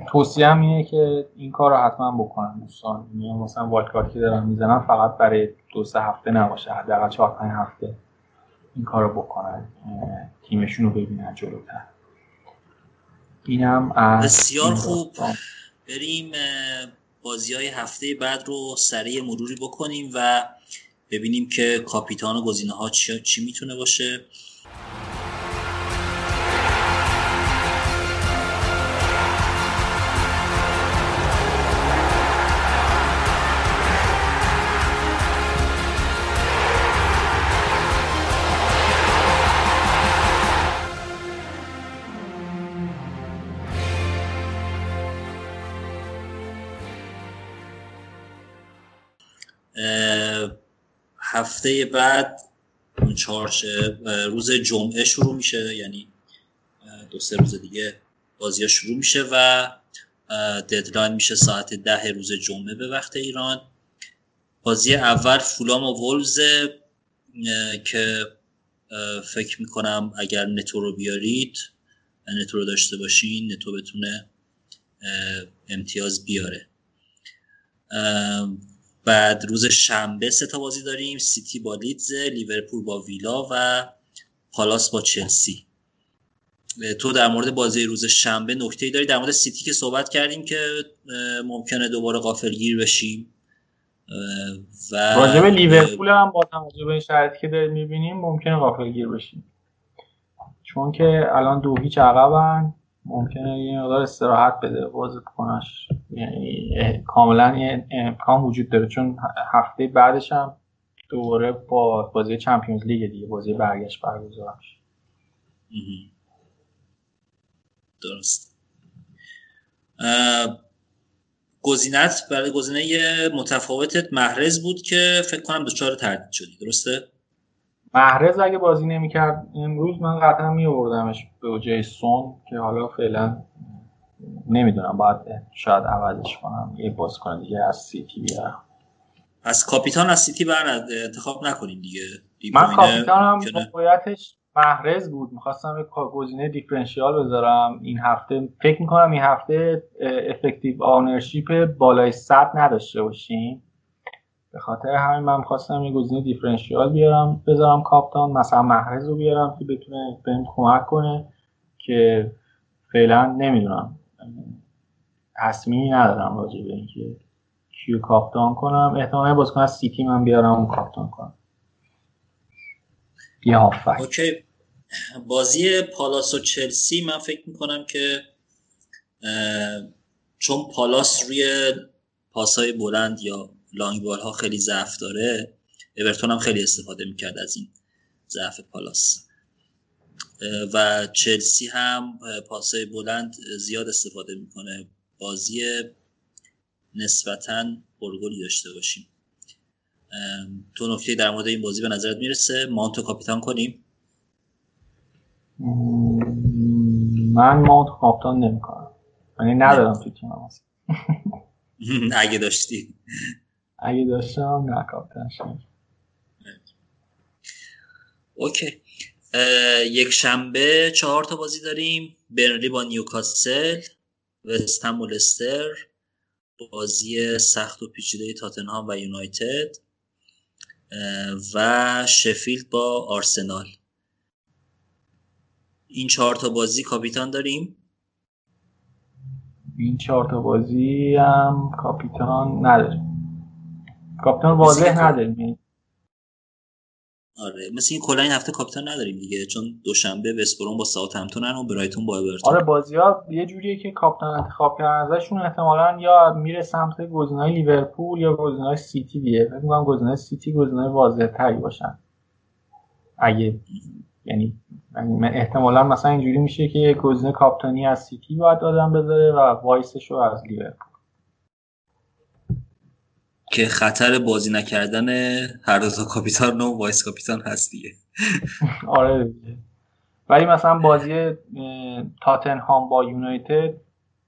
Speaker 3: توصیه اینه که این کار رو حتما بکنن دوستان. یعنی مثلا وایلد کارت که دارم می‌زنم فقط برای دو سه هفته نباشه حداقل چهار پنج هفته این کار رو بکنن تیمشون رو ببینن جلوتر. اینم
Speaker 2: بسیار خوب. بریم بازی های هفته بعد رو سریع مروری بکنیم و ببینیم که کاپیتان و گزینه ها چی, چی می‌تونه باشه. هفته بعد چهارش روز جمعه شروع میشه یعنی دو سه روز دیگه بازی ها شروع میشه و ددلاین میشه ساعت ده روز جمعه به وقت ایران. بازی اول فولام و ولز که فکر می‌کنم اگر نتو رو بیارید نتو رو داشته باشین نتو بتونه امتیاز بیاره. بعد روز شنبه سه تا بازی داریم سیتی با لیدز لیورپول با ویلا و پالاس با چلسی. تو در مورد بازی روز شنبه نکته ای داری؟ در مورد سیتی که صحبت کردیم که ممکنه دوباره غافلگیر بشیم.
Speaker 3: و راجب لیورپول هم با توجه به این شرایطی که داریم می‌بینیم ممکنه غافلگیر بشیم. چون که الان دو هیچ عقبن. ممکنه یه مقدار استراحت بده بازیکنش یعنی کاملا یه امکان وجود داره چون هفته بعدش هم دوباره با بازی چمپیونز لیگ دیگه بازی برگشت برگزار
Speaker 2: درست. گزینت برای گزینه متفاوتت محرز بود که فکر کنم دچار تردید شدی درسته؟
Speaker 3: محرز اگه بازی نمی‌کرد امروز من قطعا می آوردمش به جای سون که حالا فعلا نمی‌دونم باید شاید عوضش کنم یه بازیکن دیگه از سیتی بیارم.
Speaker 2: از کاپیتان از سیتی بر انتخاب نکنیم دیگه.
Speaker 3: من کاپیتانم بایدش محرز بود. می‌خواستم یک گزینه differential بذارم. این هفته فکر می‌کنم این هفته effective ownership بالای 100 نداشته باشیم. به خاطر همین من خواستم یه گزینه differential بیارم بذارم کاپتان مثلا محرز رو بیارم که بتونه بهم کمک کنه که فعلا نمی‌دونم. تصمیمی ندارم راجع به اینکه کیو کاپتان کنم. احتمالا بازیکن از سیتی من بیارم اون کاپتان کنم. یه هافبک
Speaker 2: OK. بازی پالاس و چلسی من فکر می‌کنم که چون پالاس روی پاسای بلند یا long ball ها خیلی ضعف داره اورتون هم خیلی استفاده می‌کرد از این ضعف پالاس. و چلسی هم پاسای بلند زیاد استفاده می‌کنه. بازی نسبتا پرگلی داشته باشیم. تو نکته در مورد این بازی به نظرت می‌رسه؟ مانتو کاپیتان کنیم؟
Speaker 3: من مانتو کاپیتان نمی‌کنم. یعنی ندارم تو تیمم [LAUGHS]
Speaker 2: اگه داشتی.
Speaker 3: اگه داشتم کاپیتان
Speaker 2: اوکی. یک شنبه چهار تا بازی داریم. برنلی با نیوکاسل وستهم و لستر بازی سخت و پیچیده تاتنهام و یونایتد و شفیلد با آرسنال. این چهار تا بازی کاپیتان داریم؟
Speaker 3: این چهار تا بازی هم کاپیتان نداریم. کاپیتان واضح نداریم.
Speaker 2: آره مثل این کلا این هفته کاپیتان نداریم دیگه چون دوشنبه وستبروم با ساوثهمپتونن و برایتون با اورتون.
Speaker 3: آره بازی ها یه جوریه که کاپیتان انتخاب کردن ازشون احتمالا یا میره سمت گزینه‌های لیورپول یا گزینه‌های سیتی دیگه. فکر می‌کنم گزینه‌های سیتی گزینه‌های واضح تری باشن. اگه یعنی احتمالا مثلا اینجوری میشه که گزینه کاپتانی از سیتی باید آدم بذاره و vice ش رو از لیورپول.
Speaker 2: که خطر بازی نکردن هر دو تا کاپیتان و vice captain هست دیگه. [LAUGHS]
Speaker 3: آره ولی مثلا بازی تاتنهام با یونایتد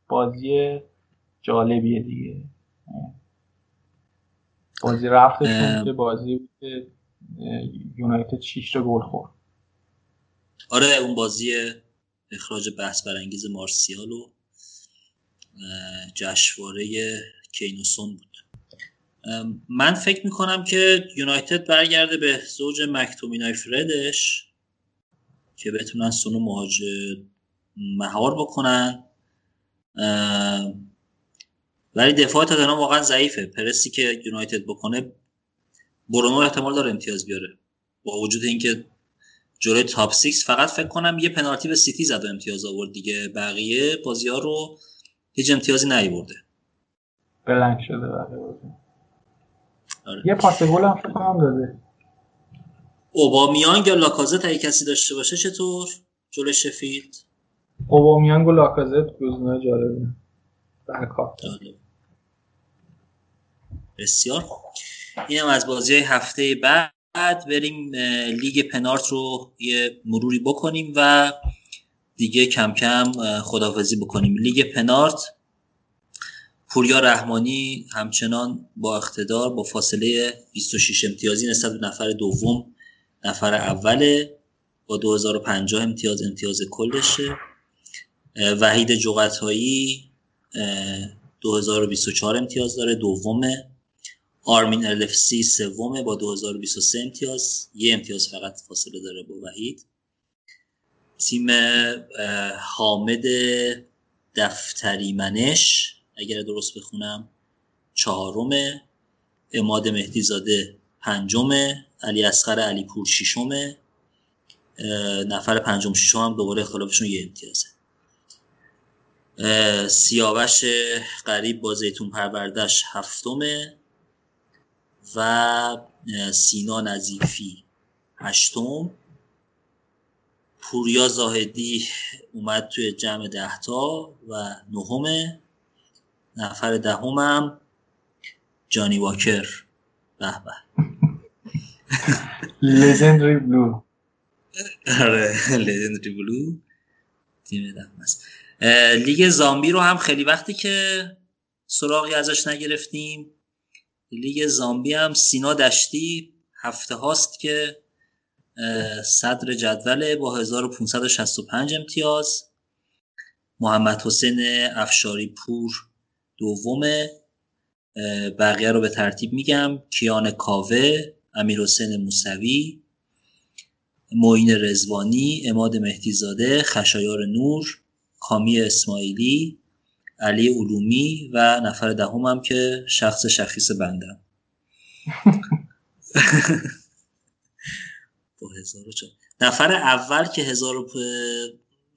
Speaker 3: بازی جالبیه دیگه. بازی رفتشون که بازی بود یونایتد 6 تا گل خورد.
Speaker 2: آره اون بازی اخراج بحث برانگیز مارسیال و جشنواره کینوسون بود. من فکر می‌کنم که یونایتد برگرده به زوج مکتومینای فردش که بتونن سونو مهاجر مهار بکنن. ولی دفاع تاتنهام واقعا ضعیفه. پرسی که یونایتد بکنه برونو احتمال داره امتیاز بیاره. با وجود اینکه جلوی تاپ 6 فقط فکر کنم یه پنالتی به سیتی زد و امتیاز آورد دیگه. بقیه بازی ها رو هیچ امتیازی نیورده.
Speaker 3: بلنگ شده بقیه آره. یه پاس گل هم فکر کنم داده.
Speaker 2: اوبامیانگ یا لاکازت اگه کسی داشته باشه چطور؟ جلوی شفیلد؟
Speaker 3: اوبامیانگ و لاکازت گزینه جالبه.
Speaker 2: بسیار اینم از بازی هفته بعد. بریم لیگ پنارت رو یه مروری بکنیم و دیگه کم کم خدافزی بکنیم. لیگ پنارت پوریا رحمانی همچنان با اقتدار با فاصله 26 امتیازی نسبت به نفر دوم نفر اوله با 2050 امتیاز امتیاز کلشه. وحید جغتایی 2024 امتیاز داره دومه. آرمین الفسی سومه با 2023 امتیاز. یه امتیاز فقط فاصله داره با وحید. تیم حامد دفتری منش اگر درست بخونم چهارمه اماد مهدی زاده پنجمه علی اسخر علی پور ششمه نفر پنجم ششم هم دوباره اختلافشون یه امتیازه. سیاوش قریب با زیتون پروردش هفتمه و سینا نظیفی هشتم. پوریا زاهدی اومد توی جمع دهتا و نهمه. نفر دهمم جانی واکر. به به.
Speaker 3: لژندری بلو
Speaker 2: آره لژندری بلو تیم است لیگ زامبی رو هم خیلی وقتی که سراغی ازش نگرفتیم لیگ زامبی هم سینا دشتی هفته هاست که صدر جدول با 1565 امتیاز. محمد حسین افشاری پور دومه بقیه رو به ترتیب میگم. کیان کاوه امیر حسین موسوی معین رزوانی اماد مهدیزاده خشایار نور کامی اسماعیلی علی علومی و نفر دهم هم که شخص شخیص بندم. [LAUGHS] با نفر اول که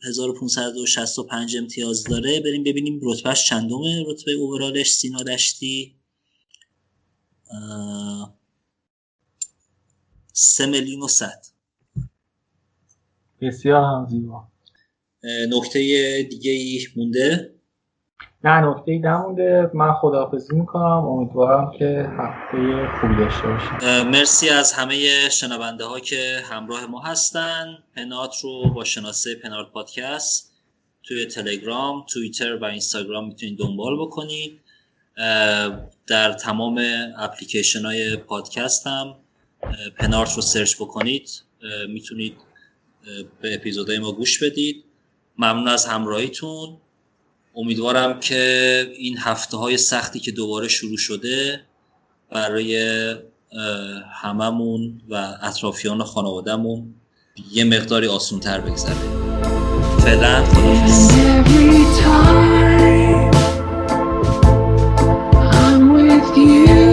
Speaker 2: 1565 امتیاز داره. بریم ببینیم رتبهش چندمه. رتبه اوورالش سینا دشتی. سه میلیون و ست
Speaker 3: بسیار هم زیبا.
Speaker 2: نکته دیگه ای مونده.
Speaker 3: نه نکته ای نمونده. من خداحافظی می‌کنم. امیدوارم که هفته خوبی داشته باشیم.
Speaker 2: مرسی از همه شنونده ها که همراه ما هستن. پنات رو با شناسه پنارت پادکست توی تلگرام توییتر و اینستاگرام می‌تونید دنبال بکنید. در تمام اپلیکیشن های پادکست هم پنارت رو سرچ بکنید. می‌تونید به اپیزودهای ما گوش بدید. ممنون از همراهیتون. امیدوارم که این هفته های سختی که دوباره شروع شده برای هممون و اطرافیان خانوادهمون یه مقداری آسون تر بگذره. فعلا
Speaker 4: do